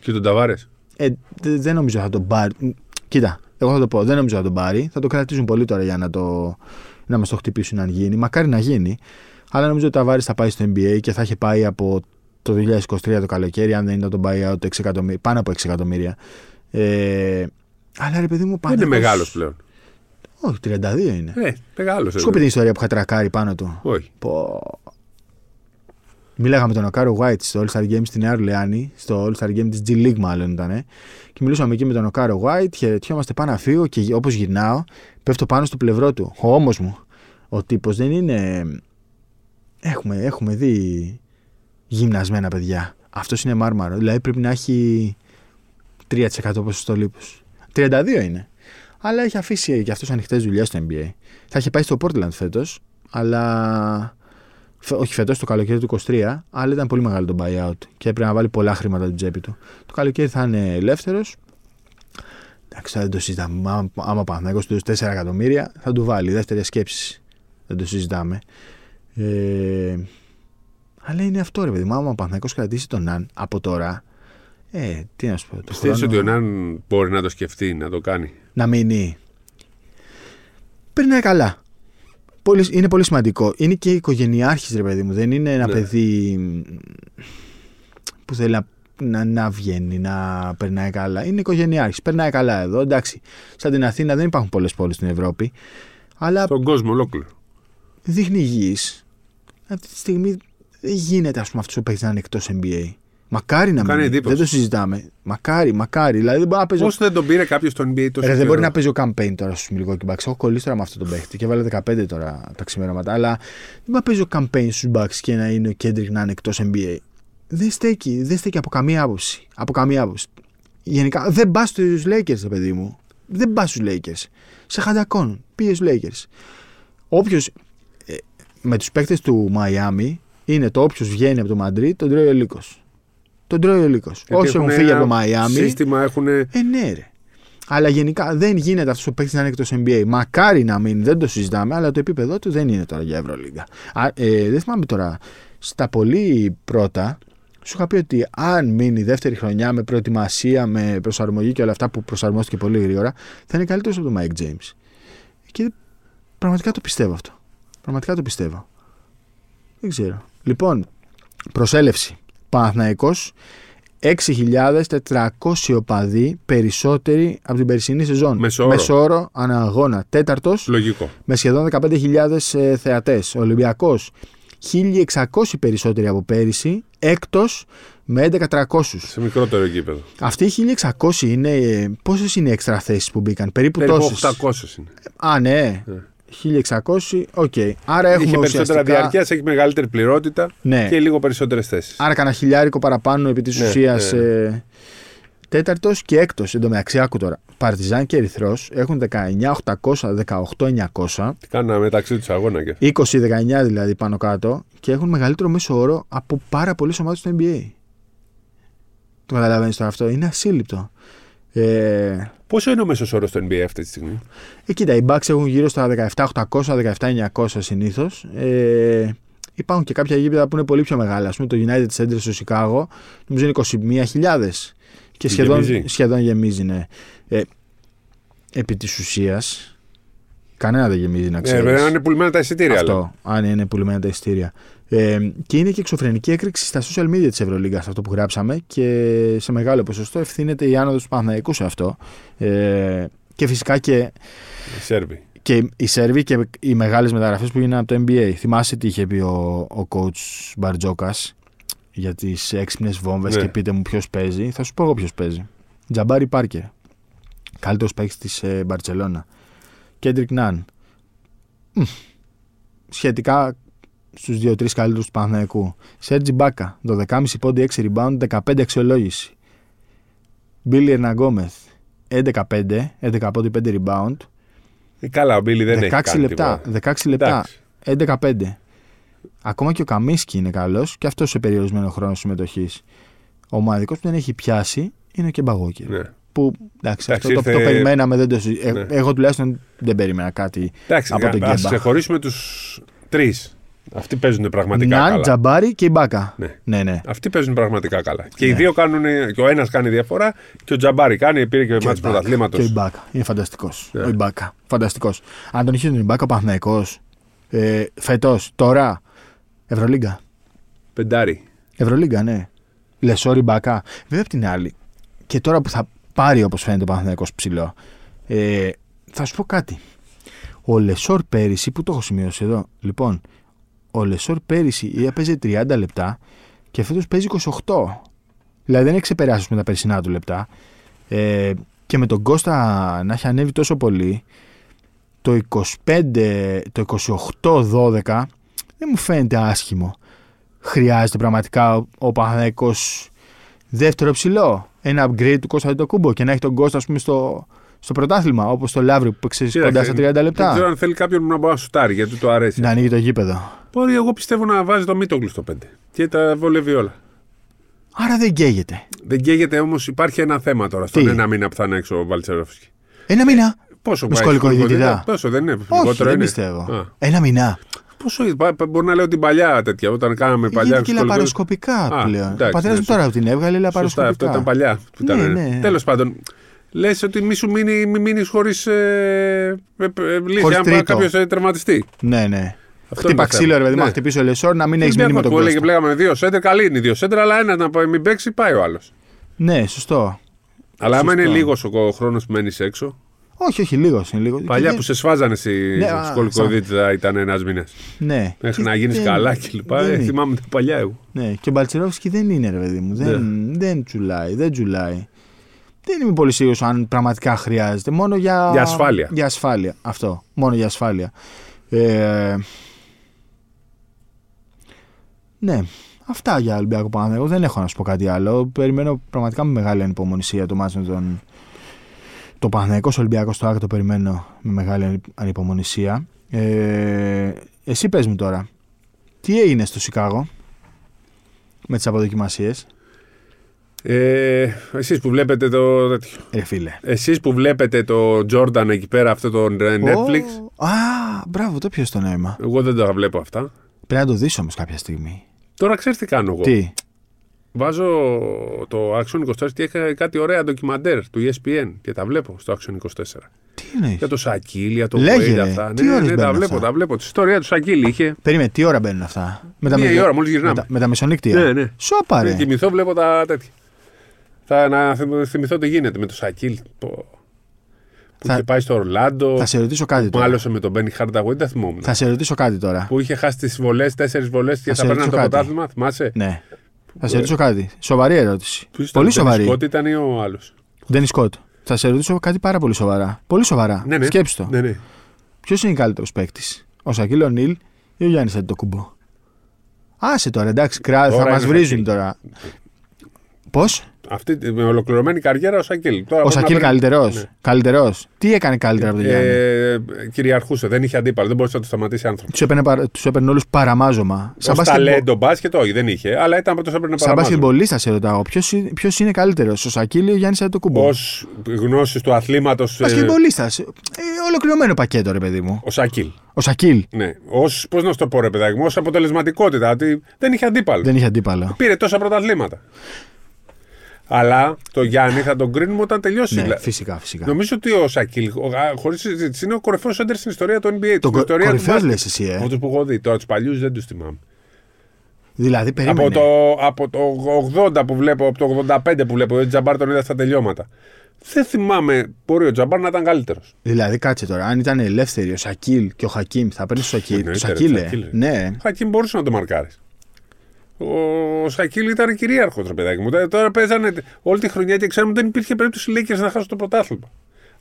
Και τον Ταβάρες. ε, δε- δεν νομίζω θα τον πάρει. Μ, Κοίτα, εγώ θα το πω. Δεν νομίζω θα τον πάρει. Θα το κρατήσουν πολύ τώρα για να, το, να μας το χτυπήσουν αν γίνει. Μακάρι να γίνει. Αλλά νομίζω ότι ο Ταβάρης θα πάει στο NBA και θα έχει πάει από το 2023 το καλοκαίρι, αν δεν είναι το buyout 6 εκατομμύρια, πάνω από 6 εκατομμύρια. Ε, αλλά ρε παιδί μου Δεν πάνω. είναι μεγάλος πλέον. Όχι, 32 είναι. Ε, μεγάλος. Σου πει την ιστορία που είχα τρακάρει πάνω του. Όχι. Πω. Μίλαγα με τον Οκάρο White στο All Star Game στην Νέα Ορλεάνη, στο All Star Game της G League μάλλον ήταν. Και μιλούσαμε εκεί με τον Οκάρο White, χαιρετιόμαστε πάνω να φύγω και όπως γυρνάω, πέφτω πάνω στο πλευρό του. Ο ώμος μου. Ο τύπος δεν είναι. Έχουμε, έχουμε δει γυμνασμένα παιδιά. Αυτός είναι μάρμαρο. Δηλαδή πρέπει να έχει 3% ποσοστό λίπου. 32 είναι. Αλλά έχει αφήσει και αυτός ανοιχτές δουλειές στο NBA. Θα είχε πάει στο Portland φέτος, αλλά. Όχι φέτος, το καλοκαίρι του 23, αλλά ήταν πολύ μεγάλο το buyout και έπρεπε να βάλει πολλά χρήματα την τσέπη του. Το καλοκαίρι θα είναι ελεύθερος. Εντάξει, δεν το συζητάμε. Άμα, άμα Παναθηναϊκός του 4 εκατομμύρια, θα του βάλει. Δεύτερη σκέψη. Δεν το συζητάμε. Ε, αλλά είναι αυτό ρε παιδί μου. Άμα ο Παναθηναϊκός κρατήσει τον Ναν από τώρα, ε, τι να σου πω. Πιστεύεις ότι ο Ναν μπορεί να το σκεφτεί, να το κάνει; Να μείνει. Περνάει καλά. Πολύ, είναι πολύ σημαντικό. Είναι και οικογενειάρχης ρε παιδί μου. Δεν είναι ένα Ναι. παιδί που θέλει να, να, να βγαίνει, να περνάει καλά. Είναι οικογενειάρχης. Περνάει καλά εδώ. Εντάξει. Σαν την Αθήνα δεν υπάρχουν πολλές πόλεις στην Ευρώπη. Αλλά Τον κόσμο ολόκληρο. δείχνει υγιής. Αυτή τη στιγμή δεν γίνεται ας πούμε αυτός ο παίκτης να είναι εκτός NBA. Μακάρι να Κάνει μην. εντύπωση. Δεν το συζητάμε. Μακάρι, μακάρι. Δηλαδή δεν μπορεί να παίζει. Πώς δεν τον πήρε κάποιος στο NBA τόσο Ρε, δεν καιρό; μπορεί να παίζει ο campaign τώρα στους Milwaukee Bucks. Έχω κολλήσει τώρα με αυτό τον παίχτη και βάλε 15 τώρα τα ξημερώματα. Αλλά δεν μπορεί να παίζει ο campaign στους Bucks και να είναι ο Kendrick να είναι εκτός NBA. Δεν στέκει, δεν στέκει από καμία άποψη. Από καμία άποψη. Γενικά δεν πας στους Lakers, ρε παιδί μου. Δεν πας στους Lakers. Σε χαντακών. Πήγε στους Lakers. Όποιος με τους παίκτες του Μαϊάμι είναι το όποιος βγαίνει από το Μαντρί, τον τρώει ο λύκος. Τον τρώει ο λύκος. Γιατί Όσοι έχουν έχουν φύγει ένα από το Μαϊάμι. Σύστημα έχουν. Ε, ναι, ρε. Αλλά γενικά δεν γίνεται αυτός ο παίκτης να είναι εκτός NBA. Μακάρι να μείνει, δεν το συζητάμε, αλλά το επίπεδο του δεν είναι τώρα για Ευρωλίγκα. Α, Ε, δεν θυμάμαι τώρα. Στα πολύ πρώτα, σου είχα πει ότι αν μείνει δεύτερη χρονιά με προετοιμασία, με προσαρμογή και όλα αυτά που προσαρμόστηκε πολύ γρήγορα, θα είναι καλύτερος από τον Mike James. Και πραγματικά το πιστεύω αυτό. Πραγματικά το πιστεύω. Δεν ξέρω. Λοιπόν, προσέλευση. Παναθηναϊκός 6.400 οπαδοί περισσότεροι από την περσινή σεζόν. Μεσόωρο. Μεσόωρο ανά αγώνα. Τέταρτος Λογικό. με σχεδόν 15.000 ε, θεατές. Ολυμπιακός 1.600 περισσότεροι από πέρυσι. Έκτος με 11.300. Σε μικρότερο γήπεδο. Αυτοί οι 1.600 είναι. Πόσες είναι οι έξτρα θέσεις που μπήκαν, περίπου Περίπου τόσες; 800 είναι. Α, ναι. 1.600, οκ. Άρα έχουμε Έχει περισσότερα ουσιαστικά... διαρκεία, έχει μεγαλύτερη πληρότητα Ναι. και λίγο περισσότερες θέσεις. Άρα κανένα χιλιάρικο παραπάνω επί της Ναι, ουσίας. ναι, ναι. Ε, Τέταρτος και έκτος. Εν τω μεταξύ, άκου τώρα. Παρτιζάν και Ερυθρός έχουν 19.800, 18.900. Τι κάνουν μεταξύ τους αγώνα και. 20-19 δηλαδή πάνω κάτω και έχουν μεγαλύτερο μέσο όρο από πάρα πολλές ομάδες του NBA. Το καταλαβαίνεις τώρα αυτό. Είναι ασύλληπτο. Ε, Πόσο είναι ο μέσος όρος στο NBA αυτή τη στιγμή; ε, κοίτα, οι Bucks έχουν γύρω στα 17.800, 17.900 συνήθως. Ε, υπάρχουν και κάποια γήπεδα που είναι πολύ πιο μεγάλα. Α πούμε το United Center στο Σικάγο, νομίζω είναι 21.000. Και σχεδόν Γεμίζει. σχεδόν γεμίζει, ναι. Ε, επί της ουσίας, κανένα δεν γεμίζει να Ε, ξέρεις. βέβαια, είναι πουλημένα τα εισιτήρια. αλλά. Αυτό, αν είναι πουλημένα τα εισιτήρια. Ε, και είναι και εξωφρενική έκρηξη στα social media της Ευρωλίγα αυτό που γράψαμε και σε μεγάλο ποσοστό ευθύνεται η άνοδος του Παναθηναϊκού σε αυτό. Ε, και φυσικά και, Οι Σέρβοι. και οι Σέρβοι και οι μεγάλες μεταγραφές που γίνανε από το NBA. Θυμάσαι τι είχε πει ο, ο coach Μπαρτζόκας για τις έξυπνες βόμβες Ναι. και πείτε μου ποιος παίζει. Θα σου πω εγώ ποιος παίζει. Jabari Parker. Καλύτερος παίκτης της ε, Μπαρσελόνα. Kendrick Nunn. Μμ. Σχετικά στους 2-3 καλύτερους του Παναθηναϊκού. Σερζ Ιμπάκα. 12,5 πόντι, 6 rebound, 15 αξιολόγηση. Γουίλι Ερνανγκόμεθ. 11-5, 11 πόντι, 5 rebound. Ε, καλά, ο Μπίλι δεν 16 έχει κάνει λεπτά. τίποτα. 16 λεπτά. Εντάξει. 11-5. Ακόμα και ο Καμίσκι είναι καλός και αυτός σε περιορισμένο χρόνο συμμετοχής. Ο ομαδικό που δεν έχει πιάσει είναι ο Κεμπαγόκερ. Ναι. Που εντάξει, Εντάξει, αυτό το, ήρθε- το περιμέναμε. Δεν το... συ- ε, Ναι. Εγώ τουλάχιστον δεν περίμενα κάτι Εντάξει, από τον ας Κέμπα. ξεχωρίσουμε τους τρεις. Αυτοί παίζουν πραγματικά Ναν, καλά. Τζαμπάρι και η Μπάκα. Ναι. ναι. ναι. Αυτοί παίζουν πραγματικά καλά. Και οι Ναι. δύο κάνουν. Και ο ένας κάνει διαφορά και ο Τζαμπάρη κάνει. Πήρε και ο Και μάτι ο Ιμπάκα. πρωταθλήματος. Και ο Ιμπάκα. Είναι φανταστικός. Ναι. Ο Ιμπάκα. Φανταστικός. Αν τον είχε τον Ιμπάκα ο Παναθυναϊκό ε, φέτος, τώρα. Ευρωλίγκα. Πεντάρι. Ευρωλίγκα, ναι. Λεσόρ Ιμπάκα. Βέβαια απ' την άλλη, και τώρα που θα πάρει όπως φαίνεται ο Παναθηναϊκός ψηλό, ε, θα σου πω κάτι. Ο Λεσόρ πέρυσι, που το έχω σημειώσει εδώ, λοιπόν, ο Λεσόρ πέρυσι έπαιζε 30 λεπτά και φέτος παίζει 28. Δηλαδή δεν έχει ξεπεράσει με τα περσινά του λεπτά. Ε, και με τον Κώστα να έχει ανέβει τόσο πολύ, το 25, το 28-12 δεν μου φαίνεται άσχημο. Χρειάζεται πραγματικά ο, ο Παναθηναϊκός Δεύτερο ψηλό. Ένα upgrade του Κώστα Κούμπο και να έχει τον Κώστα, ας πούμε, στο, στο πρωτάθλημα. Όπως το Λαύριο που παίξει κοντά στα 30 λεπτά. Δεν ξέρω αν θέλει κάποιον να μπορεί να σουτάρει γιατί του αρέσει. Να ανοίγει το γήπεδο. Μπορεί, εγώ πιστεύω να βάζει το Μίτογκλου στο 5 και τα βολεύει όλα. Άρα δεν καίγεται. Δεν καίγεται όμως, υπάρχει ένα θέμα τώρα στον ένα μήνα που θα είναι έξω ο Βαλτσερόφσκι. Ένα μήνα; Πόσο με σκολικοειδητητά. Πόσο δεν είναι. Όχι, δεν πιστεύω. Α. Ένα μήνα. Πόσο, μπορεί να λέω την παλιά τέτοια, όταν κάναμε παλιά. Είναι και λαπαροσκοπικά πλέον. Ο πατέρας μου τώρα την έβγαλε λαπαροσκοπικά. αυτό ήταν παλιά. Ναι, ναι. Τέλος πάντων, λες ότι μη σου μείνει, μη μείνεις χωρίς ε, ε, ε, λύση. Αν κάποιος τερματιστεί. Ναι, ναι. Χτύπα ξύλο, ρε παιδί μου, ναι. χτυπήσει ο Λεσόρ να μην έχεις μείνει με τον κόσμο. Που λέγαμε δύο σέντερ, καλή είναι δύο σέντερ, αλλά ένα να μην παίξει πάει ο άλλος. Ναι, σωστό. Αλλά άμα είναι λίγος ο χρόνος που μένεις έξω. Όχι, όχι, λίγος είναι λίγος. Παλιά που σε σφάζανε στη ναι, σκολικοδίτητα ήταν ένας μήνα. Ναι. Μέχρι να γίνεις καλά κλπ. Ε, θυμάμαι τα παλιά εγώ. Ναι, και ο Μπαλτσερόφσκι δεν είναι, ρε παιδί μου. Δεν, ναι. δεν τσουλάει, δεν τσουλάει. Δεν είμαι πολύ σίγουρος αν πραγματικά χρειάζεται. Μόνο για, για ασφάλεια. Για ασφάλεια. Αυτό. Μόνο για ασφάλεια. Ε, ναι. Αυτά για Ολυμπιακό Εγώ Δεν έχω να σου πω κάτι άλλο. Περιμένω πραγματικά με μεγάλη ανυπομονησία το μάτσο με τον. Το Παναγικό Ολυμπιακός στο Άκρη το περιμένω με μεγάλη ανυπομονησία. Ε, εσύ πες μου τώρα, τι έγινε στο Σικάγο με τις αποδοκιμασίες; Ε, εσείς που βλέπετε το τέτοιο. Ε, φίλε. Εσείς που βλέπετε το Jordan εκεί πέρα αυτό το Netflix. Oh, α, μπράβο, το ποιος το νόημα. Εγώ δεν το βλέπω αυτά. Πρέπει να το δεις όμως κάποια στιγμή. Τώρα ξέρεις τι κάνω εγώ. Τι; Βάζω το Action 24 και έχει κάτι ωραία ντοκιμαντέρ του ESPN και τα βλέπω στο Action 24. Τι είναι. Για το Σακίλ, για το Βέιντ αυτά. Τι ναι, ναι, τα βλέπω, τα βλέπω. Τη ιστορία του Σακίλ είχε. Περίμενε, τι ώρα μπαίνουν αυτά; Με τα Μία ώρα, μόλις γυρνάμε. Με τα, με τα μεσονύκτια. Ναι, ναι. Σόπα, ρε. κοιμηθώ, βλέπω τα τέτοια. Θα να θυμηθώ τι γίνεται με το Σακίλ. Που θα... είχε πάει στο Ορλάντο. Θα σε ρωτήσω κάτι τώρα. Μάλωσε με τον Μπένι Χάρνταγουέν, δεν θυμόμουν. Θα σε ρωτήσω κάτι τώρα. Που είχε χάσει τις βολές, τέσσερις βολές και θα, θα παίρνει το πρωτάθλημα, θυμάσαι; Ναι. Θα σε ρωτήσω κάτι. Σοβαρή ερώτηση. πολύ σοβαρή. Σκότ ήταν ή ο άλλος; Ντένις Σκότ. Θα σε ρωτήσω κάτι πάρα πολύ σοβαρά. Πολύ σοβαρά. Ναι, ναι. Σκέψτε το. Ναι, ναι. Ποιος είναι καλύτερος παίκτης, ο Σακίλ Νίλ ή ο Γιάννης Αντιτοκούμπο. Άσε τώρα, εντάξει, κράτο, θα μας βρίζουν τώρα. Πώς; Αυτή, με ολοκληρωμένη καριέρα ο Σακίλ. Τώρα ο Σακίλ καλύτερος. Ναι. Καλύτερος. Τι έκανε καλύτερα από τον Γιάννη; Ε, κυριαρχούσε, δεν είχε αντίπαλο, δεν μπορούσε να το σταματήσει άνθρωπος. Τους έπαιρνε, έπαιρνε όλους παραμάζωμα. Σαν μπάσκετ... ταλέντο μπάσκετ, όχι, δεν είχε, αλλά ήταν από το έπαιρνε παραμάζωμα. Σαν μπασκετμπολίστα σε ρωτάω, ποιος είναι καλύτερος, ο Σακίλ ή ο Γιάννης Αντοκούμπο. Ω γνώσης του αθλήματος. Μπασκετμπολίστα. Ε, ολοκληρωμένο πακέτο, ρε παιδί μου. Ο Σακίλ. Ο Σακίλ. Ναι. Ω, πώς να σου το πω, ρε παιδάκι μου, ως αποτελεσματικότητα. Ότι δεν είχε αντίπαλο. Δεν είχε αντίπαλο. Πήρε τόσα πρωταθλήματα. Αλλά το Γιάννη θα τον κρίνουμε όταν τελειώσει. Ναι, φυσικά, φυσικά. Νομίζω ότι ο Σακίλ, χωρίς συζήτηση, είναι ο κορυφαίος έντερ στην ιστορία του NBA. Το κορυφαίος λες εσύ, ε. Από του που έχω δει. Τώρα τους παλιούς δεν τους θυμάμαι. Δηλαδή, περίμενε. Από το, από το 80 που βλέπω, από το 85 που βλέπω, ο Τζαμπάρ τον είδα στα τελειώματα. Δεν θυμάμαι, μπορεί ο Τζαμπάρ να ήταν καλύτερος. Δηλαδή, κάτσε τώρα, αν ήταν ελεύθεροι ο Σακίλ και ο Χακίμ, θα παίρνεις ο Σακίλ. Το Σακίλ, ναι. Ο Χακίμ μπορούσε να το μαρκάρεις. Ο Σακίλ ήταν κυρίαρχος ρε παιδάκι μου. Τώρα παίζανε όλη τη χρονιά και ξέρουμε ότι δεν υπήρχε περίπτωση οι Lakers να χάσουν το πρωτάθλημα.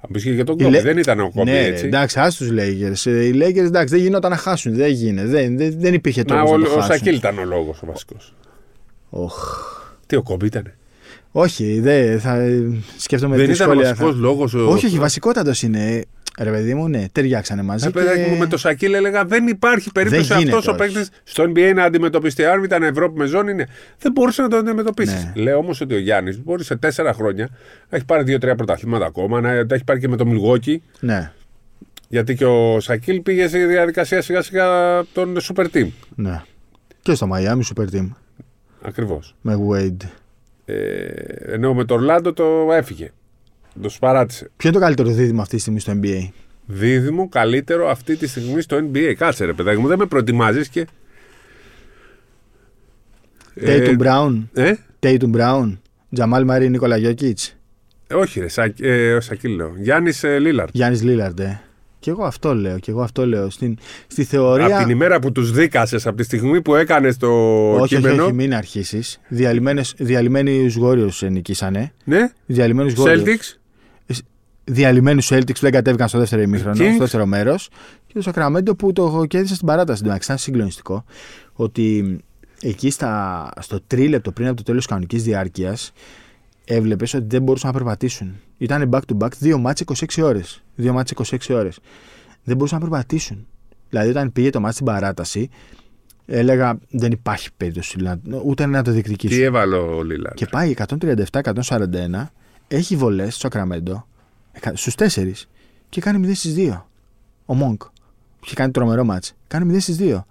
Αν πεις και για τον Κόμπι, δεν ήταν ο Κόμπι ναι, έτσι. Εντάξει, ας τους Lakers. Οι Lakers εντάξει, δεν γινόταν να χάσουν. Δεν γίνεται. Δεν, δεν, δεν υπήρχε τρόπος. ο, ο Σακίλ ήταν ο λόγος ο βασικός. Oh. Τι ο Κόμπι ήταν. Όχι, δεν θα σκέφτομαι Δεν ήταν ο βασικός λόγος. Όχι, όχι, βασικότατος είναι. Ρε παιδί μου, ναι, ταιριάξανε μαζί. Ε, και... μου με το Σακίλ έλεγα δεν υπάρχει περίπτωση αυτός ο παίκτης στο NBA να αντιμετωπιστεί. Αν ήταν Ευρώπη με ζώνη, ναι. δεν μπορούσε να το αντιμετωπίσεις. Ναι. Λέω όμως ότι ο Γιάννης μπορεί σε τέσσερα χρόνια να έχει πάρει δύο-τρία πρωταθλήματα ακόμα, να τα έχει πάρει και με το Μιλγόκι. Ναι. Γιατί και ο Σακίλ πήγε στη διαδικασία σιγά σιγά τον Super Team. Ναι. Και στο Miami Super Team. Ακριβώς. Με Wade. Ε, ενώ με το Ορλάντο το έφυγε. Το παράτησε. Ποιο είναι το καλύτερο δίδυμο αυτή τη στιγμή στο NBA. Δίδυμο καλύτερο αυτή τη στιγμή στο NBA. Κάτσε ρε παιδάκι μου, δεν με προετοιμάζεις και. Τέιτουν Μπράουν. Ε; Τέιτουν Μπράουν. Τζαμάλ Μαρή Νίκολα Γιώκητς. όχι, ρε, Σα, ε, Σακίλ λέω. Γιάννης ε, Λίλαρντ. Γιάννης Λίλαρντ, ε. Και εγώ αυτό λέω. Και εγώ αυτό λέω. Στην, στη θεωρία. Από την ημέρα που τους δίκασες, από τη στιγμή που έκανες το όχι, κείμενο. Όχι, όχι, μην αρχίσεις. Διαλυμένους Γόριους νικήσανε. Ναι. Διαλυμένους Celtics διαλυμένους Celtics που δεν κατέβηκαν στο δεύτερο ημίχρονο, στο δεύτερο μέρος. Και το Σακραμέντο που το κέρδισε στην παράταση. Εντάξει, ήταν συγκλονιστικό. Ότι εκεί στα, στο τρίλεπτο πριν από το τέλος της κανονικής διάρκειας, έβλεπες ότι δεν μπορούσαν να περπατήσουν. Ήταν back to back δύο μάτσε 26 ώρες. Δύο μάτσε 26 ώρες. Δεν μπορούσαν να περπατήσουν. Δηλαδή, όταν πήγε το μάτι στην παράταση, έλεγα δεν υπάρχει περίπτωση ούτε να το διεκδικήσει. Τι έβαλε ο Λίλαρντ. Και πάει 137-141, έχει βολές στο Σακραμέντο στους 4 και κάνει 0 στις 2. Ο Μόγκ. Είχε κάνει τρομερό μάτς. Κάνει 0 στις 2.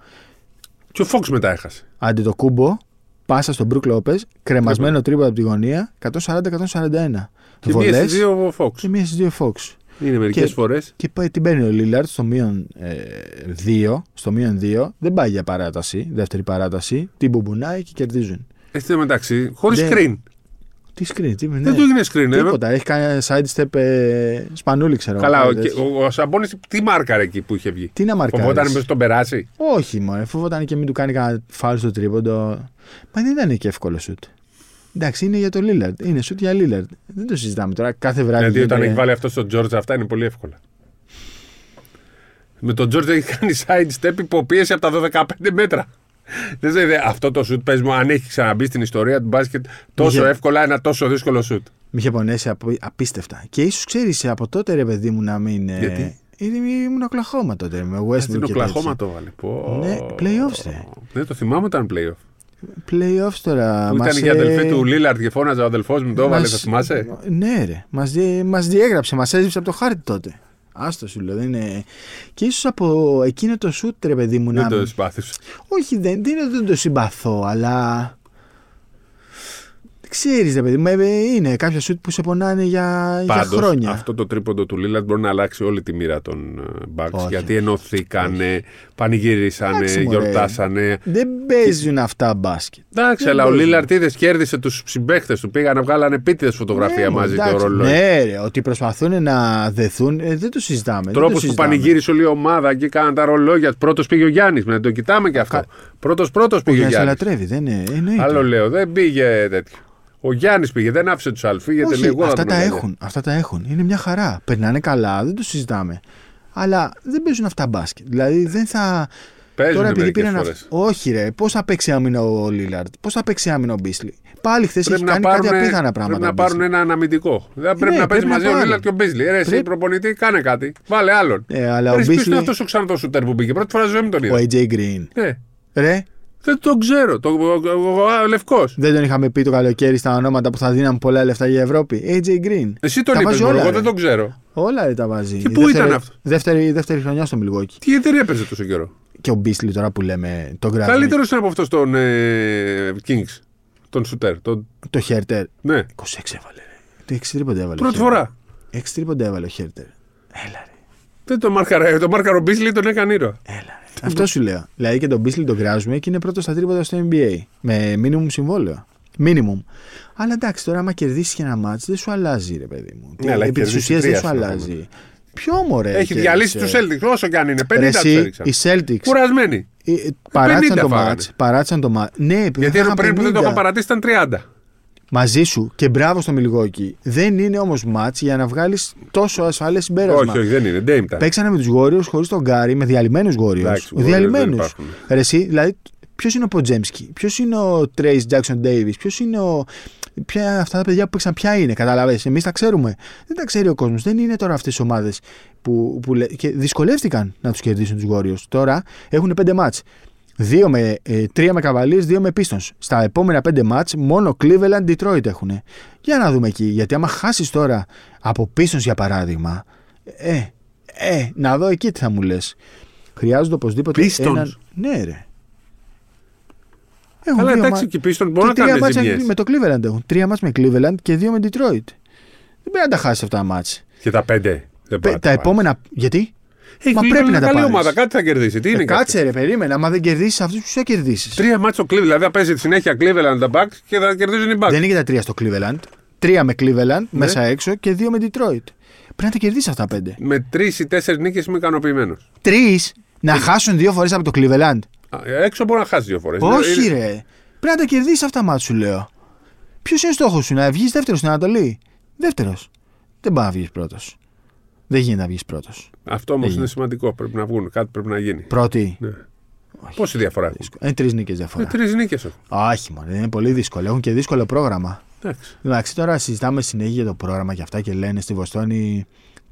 Και ο Φόξ μετά έχασε. Αντί το κούμπο, πάσα στον Μπρουκ Λόπες, κρεμασμένο τρίπο από τη γωνία, 140-141. Και μία στις δύο ο Φόξ. Και μία στις δύο Φόξ. Είναι μερικές φορές. Και πάει, την παίρνει ο Λίλαρτ στο μείον 2. Ε, στο μείον 2. Δεν πάει για παράταση, δεύτερη παράταση. Την μπουμπουνάει και κερδίζουν. Εσύ μεταξύ, χωρίς screen. Τι screen, τι ναι. Δεν του έγινε screen, ε. Τίποτα. Έχει κάνει sidestep ε, σπανούλη, ξέρω. Καλά, ο, ο, ο Σαμπόνι τι μάρκαρε εκεί που είχε βγει; Τι να μάρκαρε. Φοβόταν με τον περάσει; Όχι, μόνο. Φοβόταν και μην του κάνει κανένα φάουλ στο τρίποντο. Μα δεν ήταν και εύκολο σουτ. Εντάξει, είναι για το Λίλαρντ. Είναι σουτ για Λίλαρντ. Δεν το συζητάμε τώρα. Κάθε βράδυ. Δηλαδή, όταν έχει βάλει αυτός στον Τζόρτζ, αυτά είναι πολύ εύκολα. Με τον Τζόρτζ έχει κάνει sidestep υποπίεση από τα 12-15 μέτρα. Δεν ξέρω, αυτό το σουτ, πες μου, αν έχει ξαναμπεί στην ιστορία του μπάσκετ τόσο είχε... εύκολα ένα τόσο δύσκολο σουτ. Με είχε πονέσει απίστευτα. Και ίσως ξέρεις από τότε ρε παιδί μου να μην. Ε, Γιατί; Ήμουν Οκλαχώμα τότε με Westbrook. Στην Οκλαχώμα το βάλε. Πω. Ναι, playoffs. Δεν το θυμάμαι ήταν playoff. Playoffs τώρα. Που ήταν η αδελφή του Λίλαρτ και φώναζε ο αδελφός μου, το έβαλε, θα θυμάσαι; Ναι, ρε. Μας διέγραψε, μας έζησε από το χάρτη τότε. Άστο σου λέω, δεν είναι. Και ίσως από εκείνο το σουτ, ρε παιδί μου, δεν να. Δεν το συμπάθεις. Όχι, δεν, δεν είναι ότι δεν το συμπαθώ, αλλά. Ξέρεις, ρε παιδί μου, ε, είναι κάποια σουτ που σε πονάνε για, Πάντως, για χρόνια. Αυτό το τρίποντο του Λίλαντ μπορεί να αλλάξει όλη τη μοίρα των ε, Bucks. Γιατί ενωθήκανε, πανηγυρίσανε, γιορτάσανε. Δεν παίζουν αυτά μπάσκετ. Εντάξει, αλλά ο Λίλαρτ είδε κέρδισε τους συμπαίχτε του. Πήγαν να βγάλανε επίτηδες φωτογραφία ναι, μαζί το ρολόι. Ναι, ρε, ότι προσπαθούν να δεθούν, ε, δεν το συζητάμε. Τρόπος που πανηγύρισε όλη η ομάδα και κάναν τα ρολόγια. Πρώτος πήγε ο Γιάννης, να το κοιτάμε και αυτό. Πρώτος πρώτος πήγε ο Γιάννης. δεν είναι. Άλλο λέω, δεν πήγε τέτοιο. Ο Γιάννης πήγε, δεν άφησε τους άλλους. Όχι, λίγο αυτά τα έχουν. Αυτά τα έχουν. Είναι μια χαρά. Περνάνε καλά, δεν το συζητάμε. Αλλά δεν παίζουν αυτά μπάσκετ. Δηλαδή δεν θα. Παίζουν Τώρα επειδή πήραν Όχι, ρε. Πώς θα παίξει άμυνα ο Λίλαρτ, πώς θα παίξει άμυνα ο Μπίσλι. Πάλι χθες έχει κάνει κάτι απίθανα πράγματα. Πρέπει να πάρουν ένα αναμυντικό. Δεν πρέπει ναι, να παίζει μαζί ο Λίλαρτ και ο Μπίσλι. Ρε, εσύ προπονητή, κάνε κάτι. Βάλε άλλον. Ε, αλλά ο Μπίσλι. είναι αυτός ο ξανά σούτερ που πήγε. Πρώτη φορά ζωή μου τον είδα. Ο AJ Green. Ναι. Ρε, δεν τον ξέρω. Το, ο, ο, ο Λευκός. Δεν τον είχαμε πει το καλοκαίρι στα ονόματα που θα δίναμε πολλά λεφτά για Ευρώπη. AJ Green. Εσύ τον είπες, εγώ δεν τον ξέρω. Όλα δεν τα βάζει. Και πού δεύτερη, ήταν αυτό; Δεύτερη, δεύτερη χρονιά στο Μιλγόκι. Τι εταιρεία έπαιζε τόσο καιρό; Και ο Μπίσλι τώρα που λέμε τον Γκράμμι. Καλύτερος είναι από αυτός τον ε, Kings. Τον Σουτέρ. Τον... Το Χέρτερ. Ναι. 26 έβαλε. Το 6 τρίποντα έβαλε. Πρώτη φορά. 6 τρίποντα έβαλε ο Χέρτερ. Έλα ρε. Δεν το μάρκαρα, το μάρκαρο Μπίσλι τον έκανε ήρωα. Έλα. Αυτό σου λέω. Δηλαδή και τον Μπίσλι τον κράζουμε και είναι πρώτος στα τρίποτα στο NBA. Με minimum συμβόλαιο. Minimum. Αλλά εντάξει, τώρα άμα κερδίσεις και ένα μάτ, δεν σου αλλάζει, ρε παιδί μου. Ναι, αλλά επί της ουσίας δεν σου αλλάζει. Ποιο μωρέ. Έχει διαλύσει τους Celtics όσο και αν είναι. 50 Εσύ, οι Celtics. Κουρασμένοι. Ε, παράτησαν το μάτ. Παράτησαν το μάτ. Ναι, Γιατί πριν που δεν το είχα παρατήσει ήταν 30. Μαζί σου και μπράβο στο Μιλγόκι. Δεν είναι όμως μάτς για να βγάλεις τόσο ασφαλές συμπέρασμα. Όχι, όχι, δεν είναι. Dame Παίξανε με τους Γόριου χωρίς τον Γκάρι, με διαλυμένους Γόριου. Διαλυμένους. Εσύ, δηλαδή, ποιος είναι ο Ποτζέμσκι, ποιος είναι ο Τρέι Τζάξον Ντέιβι, ποιος είναι ο. Ποια, αυτά τα παιδιά που παίξαν, ποια είναι, καταλαβαίνετε. Εμείς τα ξέρουμε. Δεν τα ξέρει ο κόσμος. Δεν είναι τώρα αυτές οι ομάδες που, που, και δυσκολεύτηκαν να τους κερδίσουν τους Γόριου. Τώρα έχουν πέντε μάτς. Δύο με, ε, τρία με Cavaliers, δύο με Pistons. Στα επόμενα πέντε μάτς μόνο Cleveland, Detroit έχουν. Για να δούμε εκεί. Γιατί άμα χάσεις τώρα από Pistons για παράδειγμα, ε, ε, να δω εκεί τι θα μου λες. Χρειάζονται οπωσδήποτε Pistons. έναν... Ναι ρε. Έχουν Αλλά εντάξει και Pistons μπορούν να κάνουν ζημιές. Με το Cleveland έχουν. Τρία μάτς με Cleveland και δύο με Detroit. Δεν πρέπει να τα χάσεις αυτά τα μάτς. Και τα πέντε. Δεν τα επόμενα. Γιατί; Έχει Μα πρέπει να τα πάρεις. ομάδα, κάτι θα κερδίσει. Τι είναι ε, κάτσε, ρε, περίμενα. Άμα δεν κερδίσεις αυτούς, τους θα κερδίσεις. Τρία μάτια στο Cleveland. Δηλαδή θα παίζει συνέχεια Cleveland τα Bucks και θα κερδίζουν οι Bucks. Δεν είναι και τα τρία στο Cleveland. Τρία με Cleveland ναι. μέσα έξω και δύο με Detroit. Πρέπει να τα κερδίσεις αυτά πέντε. Με τρεις ή τέσσερις νίκες είμαι ικανοποιημένος. Τρεις να ε... χάσουν δύο φορές από το Cleveland. Α, έξω μπορεί να χάσεις δύο φορές. Όχι, ρε. Πρέπει να τα κερδίσεις αυτά μάτια σου λέω. Ποιος είναι ο στόχος σου, να βγεις δεύτερος στην Ανατολή; Δεύτερος. Δεν πάει να βγεις πρώτος. Δεν γίνεται να βγεις πρώτος. Αυτό όμως είναι σημαντικό. Πρέπει να βγουν. Κάτι πρέπει να γίνει. Πρώτη. Ναι. Πόση διαφορά έχουν; Είναι τρεις νίκες διαφορά. Ε, Τρεις νίκες έχουν. Όχι, μόνο είναι πολύ δύσκολο. Έχουν και δύσκολο πρόγραμμα. Εντάξει. Εντάξει, τώρα συζητάμε συνέχεια για το πρόγραμμα και αυτά και λένε στη Βοστόνη.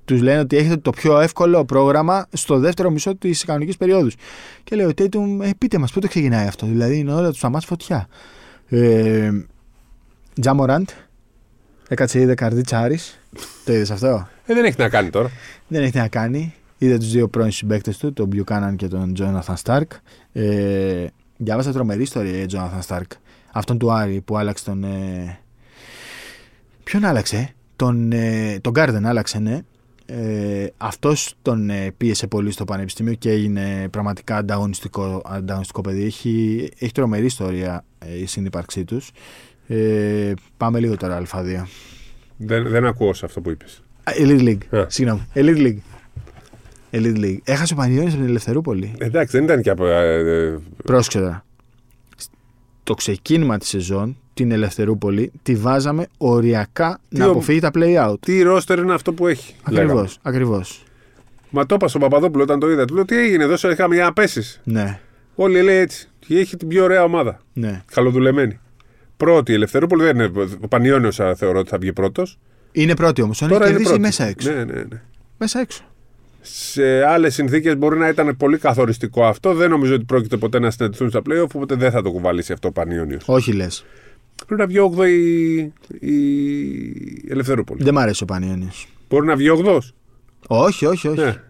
Τους λένε ότι έχετε το πιο εύκολο πρόγραμμα στο δεύτερο μισό της κανονικής περίοδους. Και λέει ο Τέιτουμ, ε, πείτε μας πότε ξεκινάει αυτό. Δηλαδή είναι όλα τους τα μάτς φωτιά. Ε, Τζαμοράντ, έκατσε είδε καρδίτσα Άρης. Το είδες αυτό; Ε, δεν έχει να κάνει τώρα. Δεν έχει τι να κάνει. Είδε τους δύο πρώην συμπαίκτες του, τον Μπιουκάναν και τον Τζόναθαν Σταρκ. Ε, διάβασα τρομερή ιστορία για Τζόναθαν Σταρκ. Αυτόν του Άρη που άλλαξε τον. Ε... Ποιον άλλαξε, τον, ε, τον Γκάρντεν άλλαξε, ναι. Ε, αυτός τον ε, πίεσε πολύ στο πανεπιστήμιο και έγινε πραγματικά ανταγωνιστικό, ανταγωνιστικό παιδί. Έχει, έχει τρομερή ιστορία ε, η συνύπαρξή τους. Ε, πάμε λίγο τώρα Α2. Δεν, δεν ακούω σε αυτό που είπες. Α, Elite League. Α. Συγγνώμη. Elite League. Elite League. Έχασε ο Πανιόνιος από την Ελευθερούπολη. Εντάξει, δεν ήταν και από. ε, ε, Πρόσεξε τώρα. Το ξεκίνημα της σεζόν, την Ελευθερούπολη, τη βάζαμε οριακά να ο- αποφύγει τα play-out. τι ρόστερ είναι αυτό που έχει. λέγαμε. Ακριβώς, ακριβώς. Μα το είπα στον Παπαδόπουλο όταν το είδα. Του λέω τι έγινε, εδώ σε είχαμε για να πέσεις. Ναι, Όλοι λέει έτσι. Και έχει την πιο ωραία ομάδα. ναι. Καλοδουλεμένη. Πρώτη, η Ελευθερούπολη δεν είναι. Ο Πανιόνιος θεωρώ ότι θα βγει πρώτος. Είναι πρώτη όμως, τον έχει Τώρα είναι κερδίσει πρώτη. μέσα έξω. Ναι, ναι, ναι. Μέσα έξω. Σε άλλες συνθήκες μπορεί να ήταν πολύ καθοριστικό αυτό. Δεν νομίζω ότι πρόκειται ποτέ να συναντηθούν στα playoff, οπότε δεν θα το κουβαλήσει αυτό ο Πανιόνιο. Όχι λες. Πρέπει να βγει 8 η, η Ελευθερούπολη. Δεν μ' αρέσει ο Πανιόνιος. Μπορεί να βγει 8. Όχι, όχι, όχι. Ναι.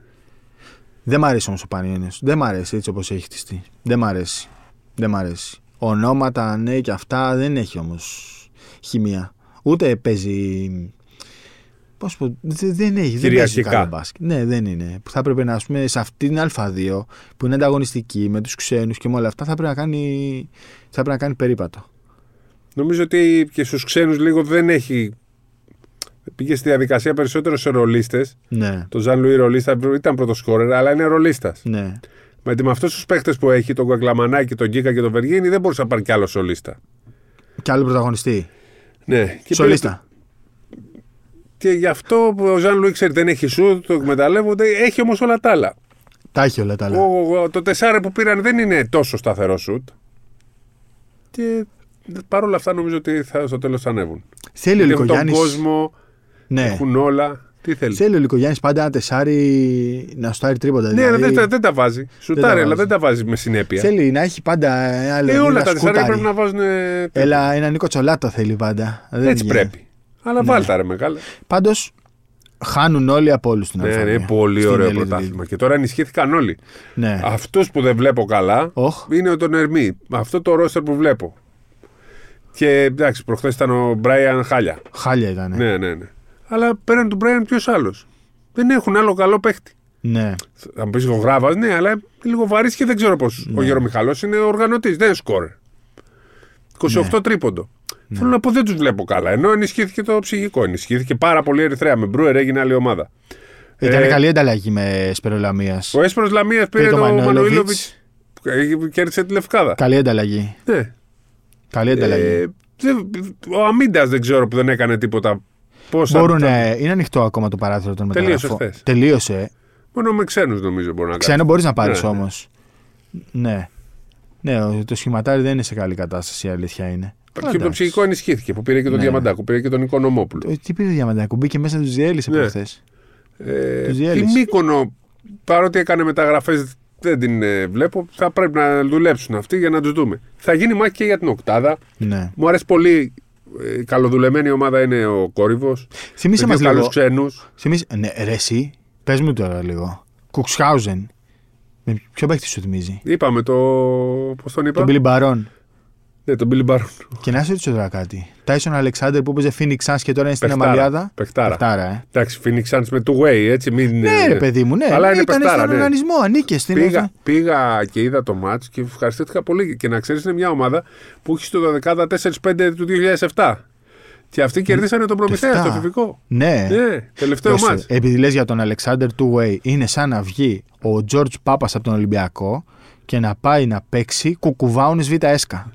Δεν μ' αρέσει όμως ο Πανιόνιος. Δεν μ' αρέσει έτσι όπως έχει χτιστεί. Δεν μ' αρέσει. Δεν μ' αρέσει. Ονόματα, ναι και αυτά δεν έχει όμως χημεία. Ούτε παίζει. Πώς πω, δε- δεν έχει. Δεν παίζει Κυριαρχικά. καλό μπάσκετ. Ναι, δεν είναι. Που θα έπρεπε να πούμε σε αυτή την Α2 που είναι ανταγωνιστική με τους ξένους και με όλα αυτά θα πρέπει να κάνει, θα πρέπει να κάνει περίπατο. Νομίζω ότι και στους ξένους λίγο δεν έχει. Πήγε στη διαδικασία περισσότερο σε ρολίστες. Ναι, Το Ζαν Λουί ρολίστα ήταν πρώτος σκόρερ, αλλά είναι ρολίστας. ναι. Με, με αυτούς τους παίχτες που έχει, τον Κακλαμανάκη, τον Γκίκα και τον Βεργίνη, δεν μπορούσε να πάρει κι άλλο σολίστα. Και άλλο πρωταγωνιστή. Ναι, και Σολίστα. Πήρε- Και γι' αυτό που ο Ζαν Λουί ξέρει δεν έχει σου, το εκμεταλλεύονται, έχει όμως όλα τα άλλα. Τα έχει όλα τα άλλα. Ο, ο- το τεσσάρε που πήραν δεν είναι τόσο σταθερό σουτ. Και παρόλα αυτά νομίζω ότι θα, στο τέλος θα ανέβουν. Θέλει ο Γιατί Έχουν τον Λικογιάννη. κόσμο, Ναι. έχουν όλα. Τι θέλει; Θέλει ο Λικογιάννη πάντα ένα τεσάρι να στάρει τρίποτα. Ναι, δηλαδή, δεν, τα- δεν τα βάζει. Σουτάρει, αλλά βάζει. δεν τα βάζει με συνέπεια. Θέλει να έχει πάντα ένα Ε, λεπτό όλα να τα τεσσάρια σκουτάρει. πρέπει να βάζουν. ε, Έλα, ένα Νίκο Τσολάτο θέλει πάντα. Δεν Έτσι γίνεται. πρέπει. Αλλά Ναι. βάλτα ρε μεγάλα. Πάντως χάνουν όλοι από όλους την Ναι, αλφαβία. είναι πολύ Στην ωραίο Elite πρωτάθλημα. Και τώρα ενισχύθηκαν όλοι. League. Ναι. Αυτού που δεν βλέπω καλά Οχ. είναι ο τον Ερμή. Αυτό το ρόστερ που βλέπω. Και εντάξει, προχθές ήταν ο Μπράιαν Χάλια. Χάλια ήταν. Ναι. Ναι, ναι, ναι. Αλλά πέραν του Μπράιαν ποιος άλλος; Δεν έχουν άλλο καλό παίχτη. ναι. Θα μου πεις ο Γράβας, ναι, αλλά είναι λίγο βαρύς και δεν ξέρω πώ. Ο Γερομιχαλός είναι οργανωτής, δεν είναι σκόρερ. 28 Ναι. τρίποντο. Θέλω να πω δεν τους βλέπω καλά. Ενώ ενισχύθηκε το ψυχικό. Ενισχύθηκε πάρα πολύ η Ερυθρέα. Με Μπρούερ έγινε άλλη ομάδα. Ήταν Ε, καλή ανταλλαγή με Σπερολαμία. Ο Έσπρος Λαμίας πήρε Πήρε το το Μανουήλοβιτ. Μανουήλοβιτ. που κέρδισε τη Λευκάδα. Καλή ανταλλαγή. Ναι. Καλή ανταλλαγή. Ε, δεν- ο Αμίντας δεν ξέρω που δεν έκανε τίποτα. Πώς Μπορούν, ε, είναι ανοιχτό ακόμα το παράθυρο των Τελείωσε μεταγραφών. χθες. Τελείωσε. Μόνο με ξένους νομίζω μπορεί να κάνει. Ξένο μπορείς να πάρεις Ναι, ναι. όμως. Ναι. Ναι, ο- το σχηματάρι δεν είναι σε καλή κατάσταση, η αλήθεια είναι. Και το Εντάξει. ψυχικό ενισχύθηκε που πήρε και τον Ναι. Διαμαντάκο, πήρε και τον Οικονομόπουλο. Ε, Τι πήρε Διαμαντάκου, μπήκε μέσα τους διέλυσε Ναι. προχθές. Ε, Τους η διέλυσε. Μύκονο, παρότι έκανε μεταγραφές, δεν την ε, βλέπω. Θα πρέπει να δουλέψουν αυτοί για να τους δούμε. Θα γίνει μάχη και για την Οκτάδα. Ναι. Μου αρέσει πολύ. Ε, καλοδουλεμένη ομάδα είναι ο Κόρυβος. Θυμήσε με μα δύο καλούς λίγο. ξένου. Θυμήσε... Ναι, ρε, εσύ, πες μου τώρα λίγο. Κουξχάουζεν. Με ποιο παίχτη σου θυμίζει; Είπαμε το. Πώς τον είπα; Τον Billy Baron. Ναι, τον Billy Baron. Και να σε ρωτήσω τώρα κάτι. Τάισον Αλεξάνδρ που έπαιζε Phoenix Suns και τώρα είναι στην Παιχτάρα. Αμαλιάδα. Παιχτάρα. Παιχτάρα, ε. Εντάξει, Phoenix Suns με two way, έτσι. Μην, Ναι, ε, ρε παιδί μου, ναι. Αλλά είναι Ήταν παιχτάρα, στον ναι. οργανισμό, ανήκε στην Πήγα, πήγα και είδα το μάτς και ευχαριστήθηκα πολύ. Και να ξέρεις, είναι μια ομάδα που έχει στο 12-4-5 του 2007. Και αυτοί κερδίσανε τον Προμηθέα εφτά. στο φιβικό. Ναι. Ναι, τελευταίο Δώσε, μάτς. Επειδή λες για τον Αλεξάνδρ Two Way, είναι σαν να βγει ο George Πάπας από τον Ολυμπιακό και να πάει να παίξει κουκουβάουνες Β' έσκα.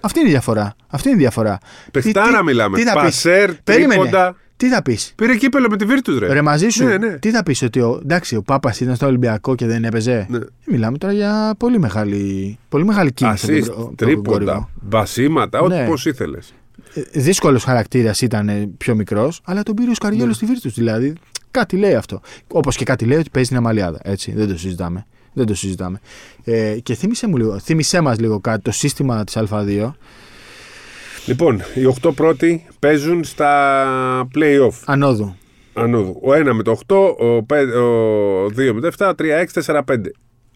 Αυτή είναι η διαφορά. Αυτή είναι η διαφορά. Παιχτάρα τι- μιλάμε. τι θα πεις; Πασέρ, Περίμενε. τρίποντα. Τι θα πεις; Πήρε κύπελο με τη Virtus, ρε. Ρε μαζί σου, Ναι, ναι. τι θα πεις ότι ο, εντάξει, ο Πάπας ήταν στο Ολυμπιακό και δεν έπαιζε; Ναι. Μιλάμε τώρα για πολύ μεγάλη, πολύ μεγάλη κίνηση. από Assist, τον προ- από τον τρίποντα, κόρυβο. μπασίματα, ό,τι Ναι. πώς ήθελες. Δύσκολος χαρακτήρας ήταν ε, πιο μικρός, αλλά τον πήρε ο Σκαριόλο Ναι. στη Βίρτους. Δηλαδή κάτι λέει αυτό. Όπως και κάτι λέει ότι παίζει την Αμαλιάδα. Έτσι, δεν το συζητάμε. Δεν το συζητάμε. Ε, και θύμισε, μου λίγο, θύμισέ μας λίγο κάτι, το σύστημα της Α2. Λοιπόν, οι 8 πρώτοι παίζουν στα play-off Ανόδου. ανόδου. Ο 1 με το 8, ο 2 με το 7, 3, 6, 4, 5.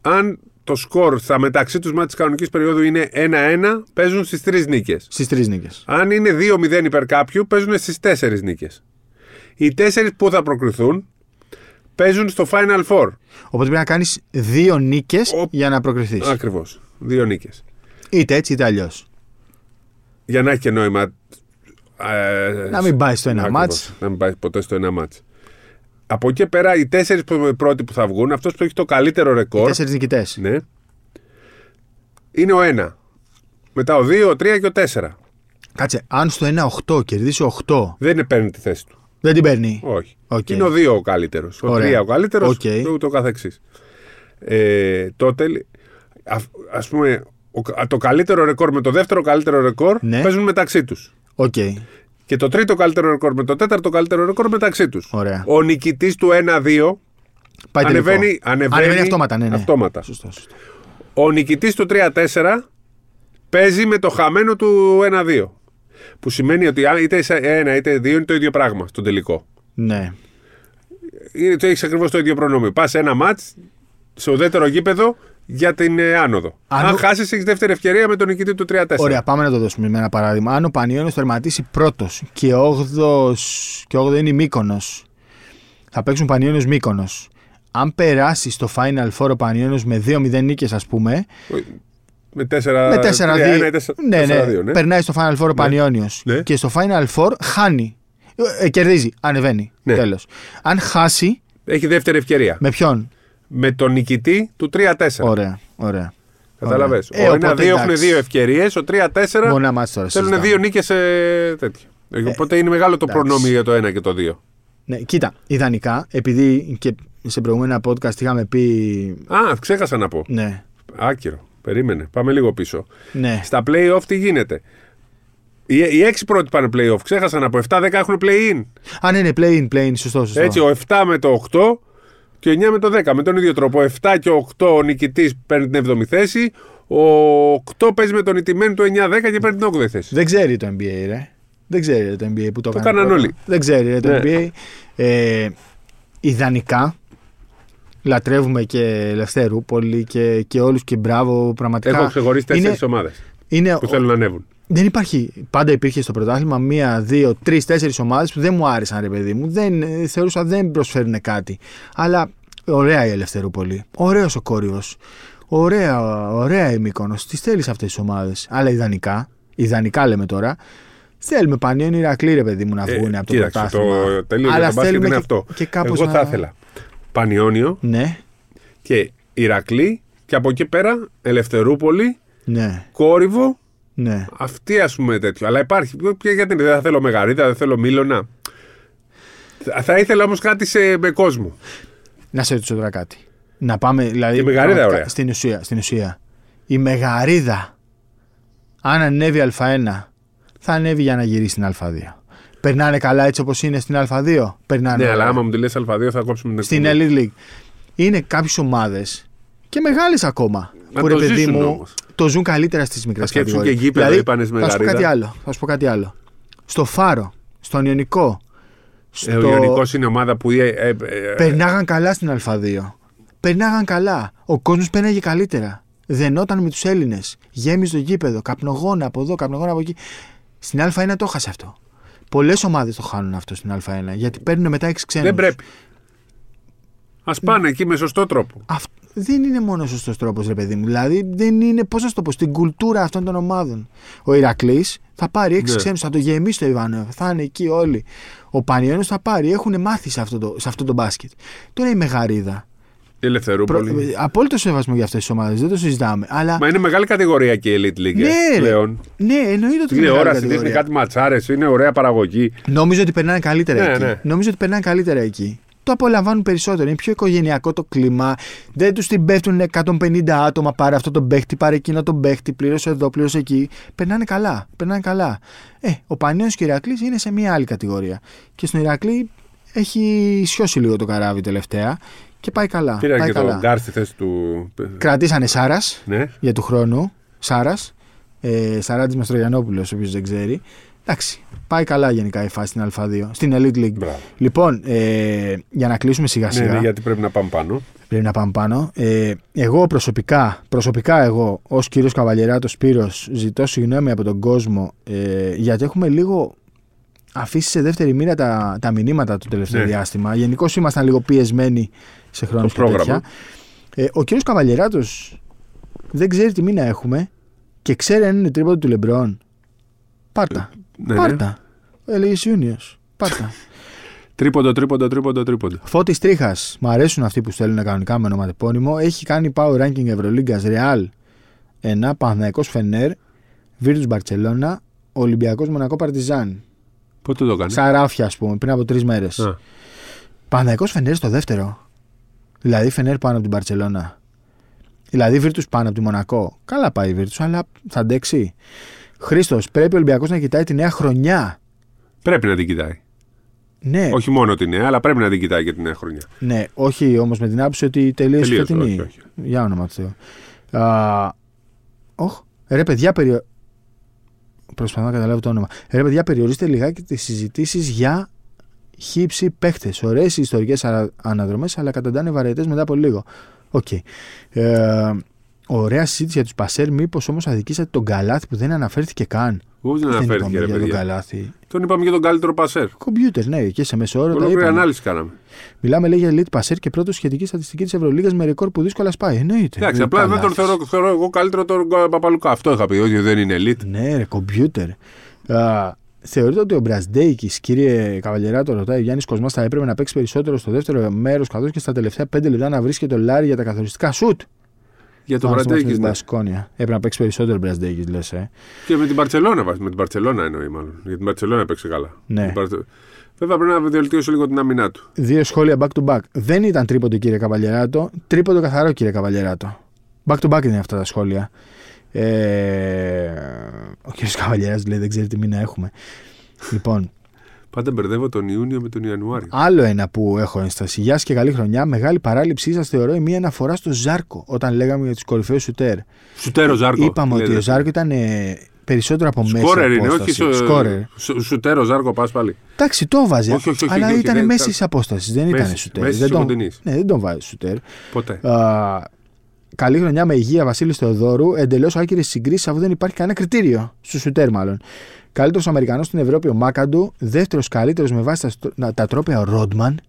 Αν το σκορ στα μεταξύ τους μάτια της κανονικής περίοδου είναι 1-1, παίζουν στις 3 νίκες. Στις τρεις νίκες. Αν είναι 2-0 υπέρ κάποιου, παίζουν στις 4 νίκες. Οι 4 που θα προκριθούν παίζουν στο Final Four. Οπότε πρέπει να κάνεις δύο νίκες Ο- για να προκριθείς. Ακριβώς. Δύο νίκες. Είτε έτσι είτε αλλιώς. Για να έχει και νόημα. ε, Να μην πάει στο ένα ακριβώς. μάτς. Να μην πάει ποτέ στο ένα μάτς. Από εκεί και πέρα, οι τέσσερις πρώτοι που θα βγουν, αυτός που έχει το καλύτερο ρεκόρ. Τέσσερις νικητές. Ναι. Είναι ο 1. Μετά ο 2, ο 3 και ο 4. Κάτσε, αν στο 1-8 κερδίσει ο 8, Δεν παίρνει τη θέση του. Δεν την παίρνει. Όχι. Οκ. Είναι ο 2 ο καλύτερος. Ο Ωραία. 3 ο καλύτερος. Οκ. Και ούτω καθεξής. Ε, τότε, α ας πούμε, ο- το καλύτερο ρεκόρ με το δεύτερο καλύτερο ρεκόρ Ναι. παίζουν μεταξύ τους. Οκ. Και το τρίτο καλύτερο ρεκόρ με το τέταρτο καλύτερο ρεκόρ μεταξύ τους. Ωραία. Ο νικητής του 1-2 Πάει τελικό. ανεβαίνει, ανεβαίνει, Ανεβαίνει αυτόματα, ναι, ναι. αυτόματα. Σωστό, σωστό. Ο νικητής του 3-4 παίζει με το χαμένο του 1-2. Που σημαίνει ότι αν είτε σε ένα είτε δύο είναι το ίδιο πράγμα στον τελικό. Ναι. Είναι, το έχεις ακριβώς το ίδιο προνόμιο. Πας ένα ματ σε ουδέτερο γήπεδο για την ε, άνοδο. Αν Αν, ο- χάσεις, έχεις δεύτερη ευκαιρία με τον νικητή του 3-4. Ωραία, πάμε να το δώσουμε με ένα παράδειγμα. Αν ο Πανιόνιος τερματίσει πρώτος και όγδος και όγδος είναι η Μύκονο, θα παίξουν Πανιόνιος Μύκονο. Αν περάσει στο Final Four ο Πανιόνιος με 2-0 νίκες, ας πούμε, Με 4-2. με 4-2. Ναι, ναι, ναι. περνάει στο Final Four ο Πανιόνιος. Ναι. Και στο Final Four χάνει. Ε, κερδίζει, ανεβαίνει. Ναι. Τέλος. Αν χάσει, Έχει δεύτερη ευκαιρία. με ποιον; Με τον νικητή του 3-4. Ωραία, ωραία. Κατάλαβε. Ε, ο οπότε 1-2 έχουν εντάξει. δύο ευκαιρίες. Ο 3-4 Μόνο ένα μάτι τώρα. θέλουν συζητάμε. δύο νίκες σε τέτοια. Οπότε είναι μεγάλο το εντάξει. προνόμιο για το 1 και το 2. Ναι, κοίτα, ιδανικά, επειδή και σε προηγούμενα podcast είχαμε πει. Α, ξέχασα να πω. Ναι, Άκυρο. Περίμενε. Πάμε λίγο πίσω. ναι. Στα play-off τι γίνεται; Οι, οι 6 πρώτοι πάνε play-off. Ξέχασα να πω. 7-10 έχουν play-in. Α, ναι, ναι, play-in, play-in, σωστό, σωστό. Έτσι, ο 7 με το 8 και ο 9 με το 10. Με τον ίδιο τρόπο. Ο 7 και ο 8 ο νικητής παίρνει την 7η θέση. Ο 8 παίζει με τον ηττημένο του 9-10 και παίρνει την 8η θέση. Δεν ξέρει το NBA, ρε. Δεν ξέρει ρε, το NBA που το, Το έκανε κάναν πρώτα. όλοι. Δεν ξέρει ρε, το Ναι. NBA. Ε, ιδανικά, λατρεύουμε και Ελευθερούπολη και, και όλους και μπράβο πραγματικά. Έχω ξεχωρίσει 4 είναι, ομάδες είναι, που θέλουν να ανέβουν. Δεν υπάρχει. Πάντα υπήρχε στο πρωτάθλημα μία, δύο, τρεις, τέσσερις ομάδες που δεν μου άρεσαν, ρε παιδί μου. Δεν, ε, θεωρούσα δεν προσφέρουν κάτι. Αλλά ωραία η Ελευθερούπολη. Ωραίος ο κόρυβος. Ωραία, ωραία η Μύκονος. Τις θέλεις αυτές τις ομάδες. Αλλά ιδανικά, ιδανικά λέμε τώρα, θέλουμε πανίον Ηρακλή, ρε παιδί μου, να βγουν από το Ε, κοίταξε, πρωτάθλημα. το τέλειο Αλλά για τον μπάσκετ θέλουμε είναι και, αυτό. Και κάπως Εγώ να... θα ήθελα Πανιόνιο Ναι, και Ηρακλή και από εκεί πέρα Ελευθερούπολη, ναι, Κόρυβο, ναι. αυτή ας πούμε τέτοιο. Αλλά υπάρχει. Και γιατί δεν θα θέλω Μεγαρίδα, δεν θέλω Μίλωνα. Θα- Θα ήθελα όμως κάτι σε, με κόσμο. Να σε ρωτήσω τώρα κάτι. Να πάμε, δηλαδή. Η Μεγαρίδα, πραγματικά, ωραία. Στην ουσία, στην ουσία. Η Μεγαρίδα, αν ανέβει Α1, θα ανέβει για να γυρίσει στην Α2. Περνάνε καλά έτσι όπως είναι στην Α2. Περνάνε. Ναι, ωραία. αλλά άμα μου τη λες Α2 θα κόψουμε την Στην εκπομπή. Elite League. Είναι κάποιες ομάδες και μεγάλες ακόμα. Μα που το ρε παιδί ζήσουν μου όμως. το ζουν καλύτερα στις μικρές Θα φτιάξουν κατηγορίες. και γήπεδο, είπανε στη θα σου πω Μεγαρίδα. κάτι άλλο. Θα σου πω κάτι άλλο. Στο Φάρο, στον Ιωνικό. Στο... Ε, ο Ιωνικός είναι ομάδα που. Ε, ε, ε, Περνάγαν καλά στην Α2. Περνάγαν καλά. Ο κόσμος πέρναγε καλύτερα. Δενόταν με τους Έλληνες. Γέμιζε το γήπεδο. Καπνογόνα από εδώ, καπνογόνα από εκεί. Στην Α1 το έχασε αυτό. Πολλές ομάδες το χάνουν αυτό στην Α1 γιατί παίρνουν μετά 6 ξένους. δεν πρέπει. Α πάνε εκεί με σωστό τρόπο. Αυτ... Δεν είναι μόνο σωστός τρόπος, ρε παιδί μου. Δηλαδή δεν είναι, πώς να σου το πω, στην κουλτούρα αυτών των ομάδων. Ο Ηρακλής θα πάρει 6 Ναι. ξένους, θα το γεμίσει το Ιβάνο, θα είναι εκεί όλοι. Ο Πανιόνιος θα πάρει, έχουν μάθει σε αυτό, το, σε αυτό το μπάσκετ. Τώρα η Μεγαρίδα Η Ελευθερούπολη. Προ... Απόλυτο σεβασμό για αυτές τις ομάδες, δεν το συζητάμε. Αλλά... Μα είναι μεγάλη κατηγορία και η Elite League Ναι, ρε. πλέον. Ναι, εννοείται ότι είναι μεγάλη Τηλεόραση, κατηγορία. δείχνει κάτι ματσάρες, είναι ωραία παραγωγή. Νομίζω ότι περνάνε καλύτερα Ναι, εκεί. ναι. Νομίζω ότι περνάνε καλύτερα εκεί. Το απολαμβάνουν περισσότερο. Είναι πιο οικογενειακό το κλίμα. Δεν τους την πέφτουν 150 άτομα. Πάρε αυτό τον παίχτη, πάρε εκείνο τον παίχτη. Πλήρωσε εδώ, πλήρωσε εκεί. Περνάνε καλά. Περνάνε καλά. Ε, ο Πανέος και ο Ηρακλής είναι σε μια άλλη κατηγορία. Και στον Ηρακλή έχει σιώσει λίγο το καράβι τελευταία και πάει καλά. Πήραν πάει και καλά. τον Γκάρ στη θέση του. Κρατήσανε Σάρας Ναι. για του χρόνου. Σάρας. Ε, Σαράντης Μαστρογιανόπουλος, όποιος δεν ξέρει. Εντάξει. Πάει καλά γενικά η φάση στην Α2, στην Elite League. Μπράβο. Λοιπόν, ε, για να κλείσουμε σιγά Ναι, σιγά, ναι, γιατί πρέπει να πάμε πάνω. πρέπει να πάμε πάνω. Ε, εγώ προσωπικά, προσωπικά εγώ, ως κύριος Καβαλιεράτος Σπύρος, ζητώ συγγνώμη από τον κόσμο ε, γιατί έχουμε λίγο αφήσει σε δεύτερη μοίρα τα, τα μηνύματα το τελευταίο Ναι. διάστημα. Γενικώς ήμασταν λίγο πιεσμένοι σε χρόνου Το και πρόγραμμα. τέτοια. Ε, ο κύριος Καβαλιεράτος δεν ξέρει τι μήνα έχουμε και ξέρει αν είναι τρίποντο του Λεμπρόν. Πάρτα. Ναι, ναι. Πάρτα. Έλεγε Ιούνιος. Πάρτα. Τρίποντο, τρίποντο, τρίποντο, τρίποντο. Φώτης Τρίχας. Μ' αρέσουν αυτοί που στέλνουν κανονικά με ονοματεπώνυμο. Έχει κάνει power ranking Ευρωλίγκας Ρεάλ 1, Παναθυναϊκό Φενέρ, Βίρτους Μπαρσελόνα, Ολυμπιακός Μονακό Παρτιζάν. Πότε το έκανε. Σαράφια, ας πούμε, πριν από τρεις μέρες. Α, Παναθυναϊκό Φενέρ στο δεύτερο. Δηλαδή Φενέρ πάνω από την Μπαρσελόνα. Δηλαδή Βίρτου πάνω από τη Μονακό. Καλά πάει η Βίρτου, αλλά θα αντέξει. Χρήστος, πρέπει ο Ολυμπιακός να κοιτάει τη νέα χρονιά. Πρέπει να την κοιτάει. Ναι, Όχι μόνο τη νέα, αλλά πρέπει να την κοιτάει και τη νέα χρονιά. Ναι, όχι όμως με την άποψη ότι τελείωσε η Τελείωσε, φετινή. όχι, όχι. Για όνομα του Θεού. Α, Όχ, ρε παιδιά, περιο... προσπαθώ να καταλάβω το όνομα. Ρε παιδιά, περιορίστε λιγάκι τις συζητήσεις για χι ψι παίχτες. Ωραίες οι ιστορικές αναδρομές, αλλά καταντάνε βαρετές μετά από λίγο. Οκ. Ε, ωραία συζήτηση για τους Πασέρ. Μήπως όμως αδικήσατε τον Καλάθι που δεν αναφέρθηκε καν. Ούτε δεν Δεν αναφέρθηκε, είπαμε ρε για τον παιδιά. Καλάθι. Τον είπαμε για τον καλύτερο πασέρ. Computer, ναι, και σε μεσόωρο τα Ολόκληρη είπαμε. ανάλυση κάναμε. Μιλάμε λέει για elite passer και πρώτος στη σχετική στατιστική της Ευρωλίγας με ρεκόρ που δύσκολα σπάει. Εννοείται. Εντάξει, Ε, απλά δεν καλά. τον θεωρώ, θεωρώ εγώ καλύτερο τον Παπαλουκά. Αυτό είχα πει, ότι δεν είναι elite. Ναι, ρε, κομπιούτερ. Α, Θεωρείτε ότι ο Μπραντέικη, κύριε Καβαλιεράτο, ρωτάει ο Γιάννης Κοσμάς, θα έπρεπε να παίξει περισσότερο στο δεύτερο μέρος, καθώς και στα τελευταία πέντε λεπτά να βρίσκεται το Λάρι για τα καθοριστικά σουτ; Για τον Πάνω στο μάτς με Μπραντέκη. την Ναι. Μπασκόνια. Έπρεπε να παίξει περισσότερο Μπραντέικη, λες. Ε. Και με την Παρσελόνα βάζει. Με την Παρσελόνα εννοεί μάλλον. Για την Παρσελόνα έπαιξε καλά. Ναι. Την Παρσε- Βέβαια πρέπει να βελτιώσει λίγο την άμυνά του. Δύο σχόλια back to back. Δεν ήταν τρίποντο, κύριε Καβαλιεράτο. Τρίποντο καθαρό, κύριε Καβαλιεράτο. Back to back είναι αυτά τα σχόλια. Ε, ο κύριος Καβαλιεράτο λέει δεν ξέρει τι μήνα έχουμε. Λοιπόν, Πάντα μπερδεύω τον Ιούνιο με τον Ιανουάριο. Άλλο ένα που έχω ένσταση. Γεια σας και καλή χρονιά. Μεγάλη παράληψή σας θεωρώ η μία αναφορά στο Ζάρκο όταν λέγαμε για τους κορυφαίους σουτέρ. Σουτέρο Ζάρκο. Είπαμε Τι ότι λέτε. ο Ζάρκο ήταν ε, περισσότερο από μέση Σκόρερ είναι, όχι απόσταση. σου- Σκόρερ. σου- σουτέρο Ζάρκο πας πάλι. Εντάξει, το βάζει. Όχι, όχι, όχι, αλλά όχι, όχι, ήταν δεν- μέσης απόστασης. Δεν ήταν Μέση- σουτέρ. μέσης δεν, τον, κοντινής. ναι, δεν τον βάζει σουτέρ. Ποτέ. Α, καλή χρονιά με υγεία Βασίλη Θεοδόρου. Εντελώς άκυρες συγκρίσεις αφού δεν υπάρχει κανένα κριτήριο. Στους σουτέρ, μάλλον. Καλύτερος Αμερικανός στην Ευρώπη ο Μάκαντου. Δεύτερος καλύτερος με βάση τα, στρο- να- τα τρόπια ο Ρόντμαν.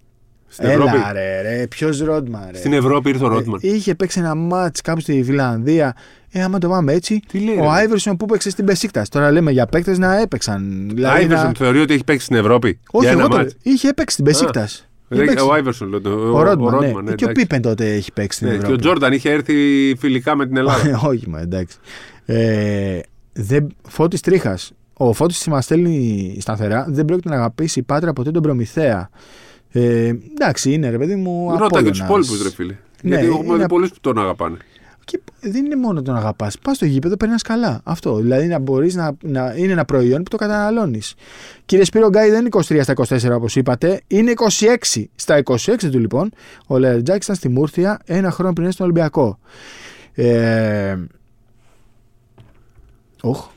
Στην Ευρώπη. Έλα ρε, ρε. Ποιος Ρόντμαν, ρε. Στην Ευρώπη ήρθε ο Ρότμαν. Ε, είχε παίξει ένα μάτς κάπου στη Φιλανδία. Ε, άμα το πάμε έτσι. Τι λέει, ο ρε. Άιβερσον που παίξε στην Πεσίκτα. Τώρα λέμε για παίκτες να έπαιξαν. Δηλαδή Άιβερσον να... θεωρεί ότι έχει παίξει στην Ευρώπη. Όχι, για ένα εγώ το... μάτς. είχε παίξει στην Πεσίκτα. Ρε, Ο Άιβερσον, λέω, το- Ο Ρόντμαν, ναι. Ρότμαν, ναι, Και ο εντάξει. Πίπεν τότε έχει παίξει στην Ναι, Και Ευρώπη. ο Τζόρνταν είχε έρθει φιλικά με την Ελλάδα. Όχι, μα εντάξει. Ε, δεν... Φώτης Τρίχας. Ο Φώτης μας στέλνει σταθερά. Δεν πρόκειται να αγαπήσει η Πάτρα ποτέ τον Προμηθέα. Ε, εντάξει, είναι ρε παιδί μου. Ρώτα και τους Απόλλωνας. υπόλοιπους, ρε φίλε. Ναι, Γιατί έχουμε είναι- δει πολλούς που τον αγαπάνε. Και δεν είναι μόνο το να αγαπάς. Πας στο γήπεδο, περνάς καλά. Αυτό. Δηλαδή να μπορείς να, να. είναι ένα προϊόν που το καταναλώνεις. Κύριε Σπύρο Γκάι, δεν είναι 23 στα 24 όπως είπατε. Είναι 26. Στα 26 του λοιπόν, ο Λερτζάκη ήταν στη Μούρθια ένα χρόνο πριν στον Ολυμπιακό. Ε, Οχ.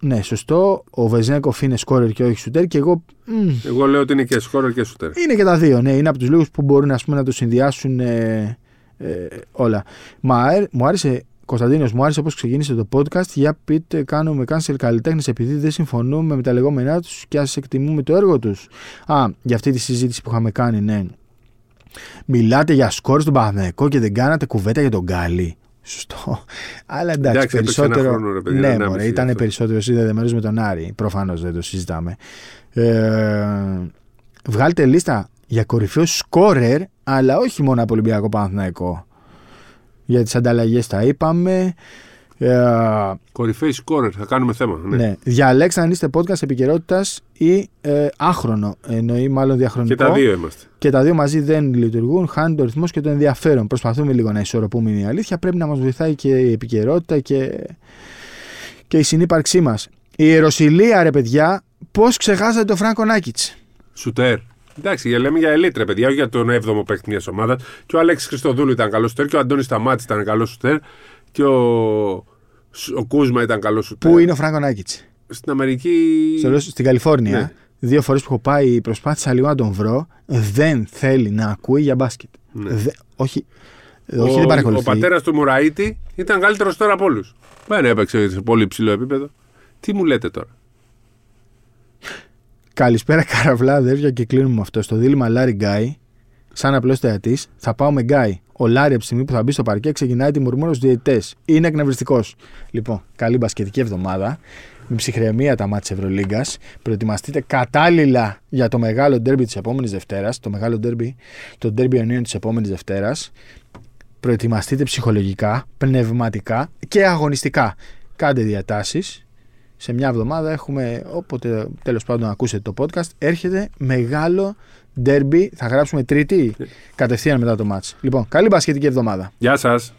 Ναι, σωστό. Ο Βεζέγκοφ είναι σκόρερ και όχι σουτέρ. Και εγώ. μ, Εγώ λέω ότι είναι και σκόρερ και σουτέρ. είναι και τα δύο, ναι. Είναι από τους λίγους που μπορούν ας πούμε, να το συνδυάσουν ε, ε, όλα. Μα, ε, μου άρεσε, Κωνσταντίνος, μου άρεσε πώ ξεκίνησε το podcast. Για πείτε, κάνουμε cancel καλλιτέχνες επειδή δεν συμφωνούμε με τα λεγόμενά τους και ας εκτιμούμε το έργο τους. Α, για αυτή τη συζήτηση που είχαμε κάνει, ναι. Μιλάτε για σκόρ στον Παναθηναϊκό και δεν κάνατε κουβέντα για τον Γκάλι. Σωστό. Αλλά εντάξει, Εντάξει, έπαιξε ένα περισσότερο. χρόνο, ρε παιδί, ναι, ένα μωρέ, μισή ήταν αυτό. περισσότερο συνδεδεμένο με τον Άρη. Προφανώς δεν το συζητάμε. Ε, βγάλτε λίστα για κορυφαίο σκόρερ, αλλά όχι μόνο από Ολυμπιακό Παναθηναϊκό. Για τις ανταλλαγές τα είπαμε. Ε, Κορυφαίοι σκόρερ, θα κάνουμε θέμα. Ναι. ναι. Διαλέξτε αν είστε podcast επικαιρότητας ή ε, άχρονο. Εννοεί μάλλον διαχρονικό. Και τα δύο είμαστε. Και τα δύο μαζί δεν λειτουργούν. Χάνει το ρυθμό και το ενδιαφέρον. Προσπαθούμε λίγο να ισορροπούμε είναι η αλήθεια. Πρέπει να μας βοηθάει και η επικαιρότητα και, και η συνύπαρξή μας. Η Ιεροσιλία, ρε παιδιά, πώς ξεχάσατε το Φράγκο Νάκητς; Σουτέρ. Εντάξει, για, λέμε για ελίτ, ρε παιδιά, όχι για τον 7ο παίκτη μιας ομάδας. Και ο Αλέξης Χριστοδούλου ήταν καλός σουτέρ και ο Αντώνης Σταμάτης ήταν καλός σουτέρ και ο, ο Κούσμα ήταν καλός σουτέρ. Πού είναι ο Φράγκο Νάκητς; Στην Αμερική. Στο, στην Καλιφόρνια. Ναι. Δύο φορές που έχω πάει, προσπάθησα λίγο να τον βρω. Δεν θέλει να ακούει για μπάσκετ. Ναι. Δε, όχι, Ο, όχι δεν ο παρακολουθεί. πατέρας του Μουραήτη ήταν καλύτερος τώρα από όλους. Δεν έπαιξε σε πολύ υψηλό επίπεδο. Τι μου λέτε τώρα; Καλησπέρα, καραβλά, αδέρφια, και κλείνουμε με αυτό. Στο δίλημα Λάρι Γκάι, σαν απλός θεατής, θα πάω με Γκάι. Ο Λάρι από τη στιγμή που θα μπει στο παρκέ ξεκινάει τη μουρμούρα στου διαιτητέ. Είναι εκνευριστικός. Λοιπόν, καλή μπασκετική εβδομάδα. Με ψυχραιμία τα μάτια της Ευρωλίγκας. Προετοιμαστείτε κατάλληλα για το μεγάλο ντέρμπι της επόμενης Δευτέρας. Το μεγάλο ντέρμπι, το ντέρμπι Ιωνίων της επόμενης Δευτέρας. Προετοιμαστείτε ψυχολογικά, πνευματικά και αγωνιστικά. Κάντε διατάσεις σε μια εβδομάδα έχουμε, όποτε τέλος πάντων ακούσετε το podcast, έρχεται μεγάλο derby. Θα γράψουμε τρίτη κατευθείαν μετά το match. Λοιπόν, καλή μπασχετική εβδομάδα. Γεια σας.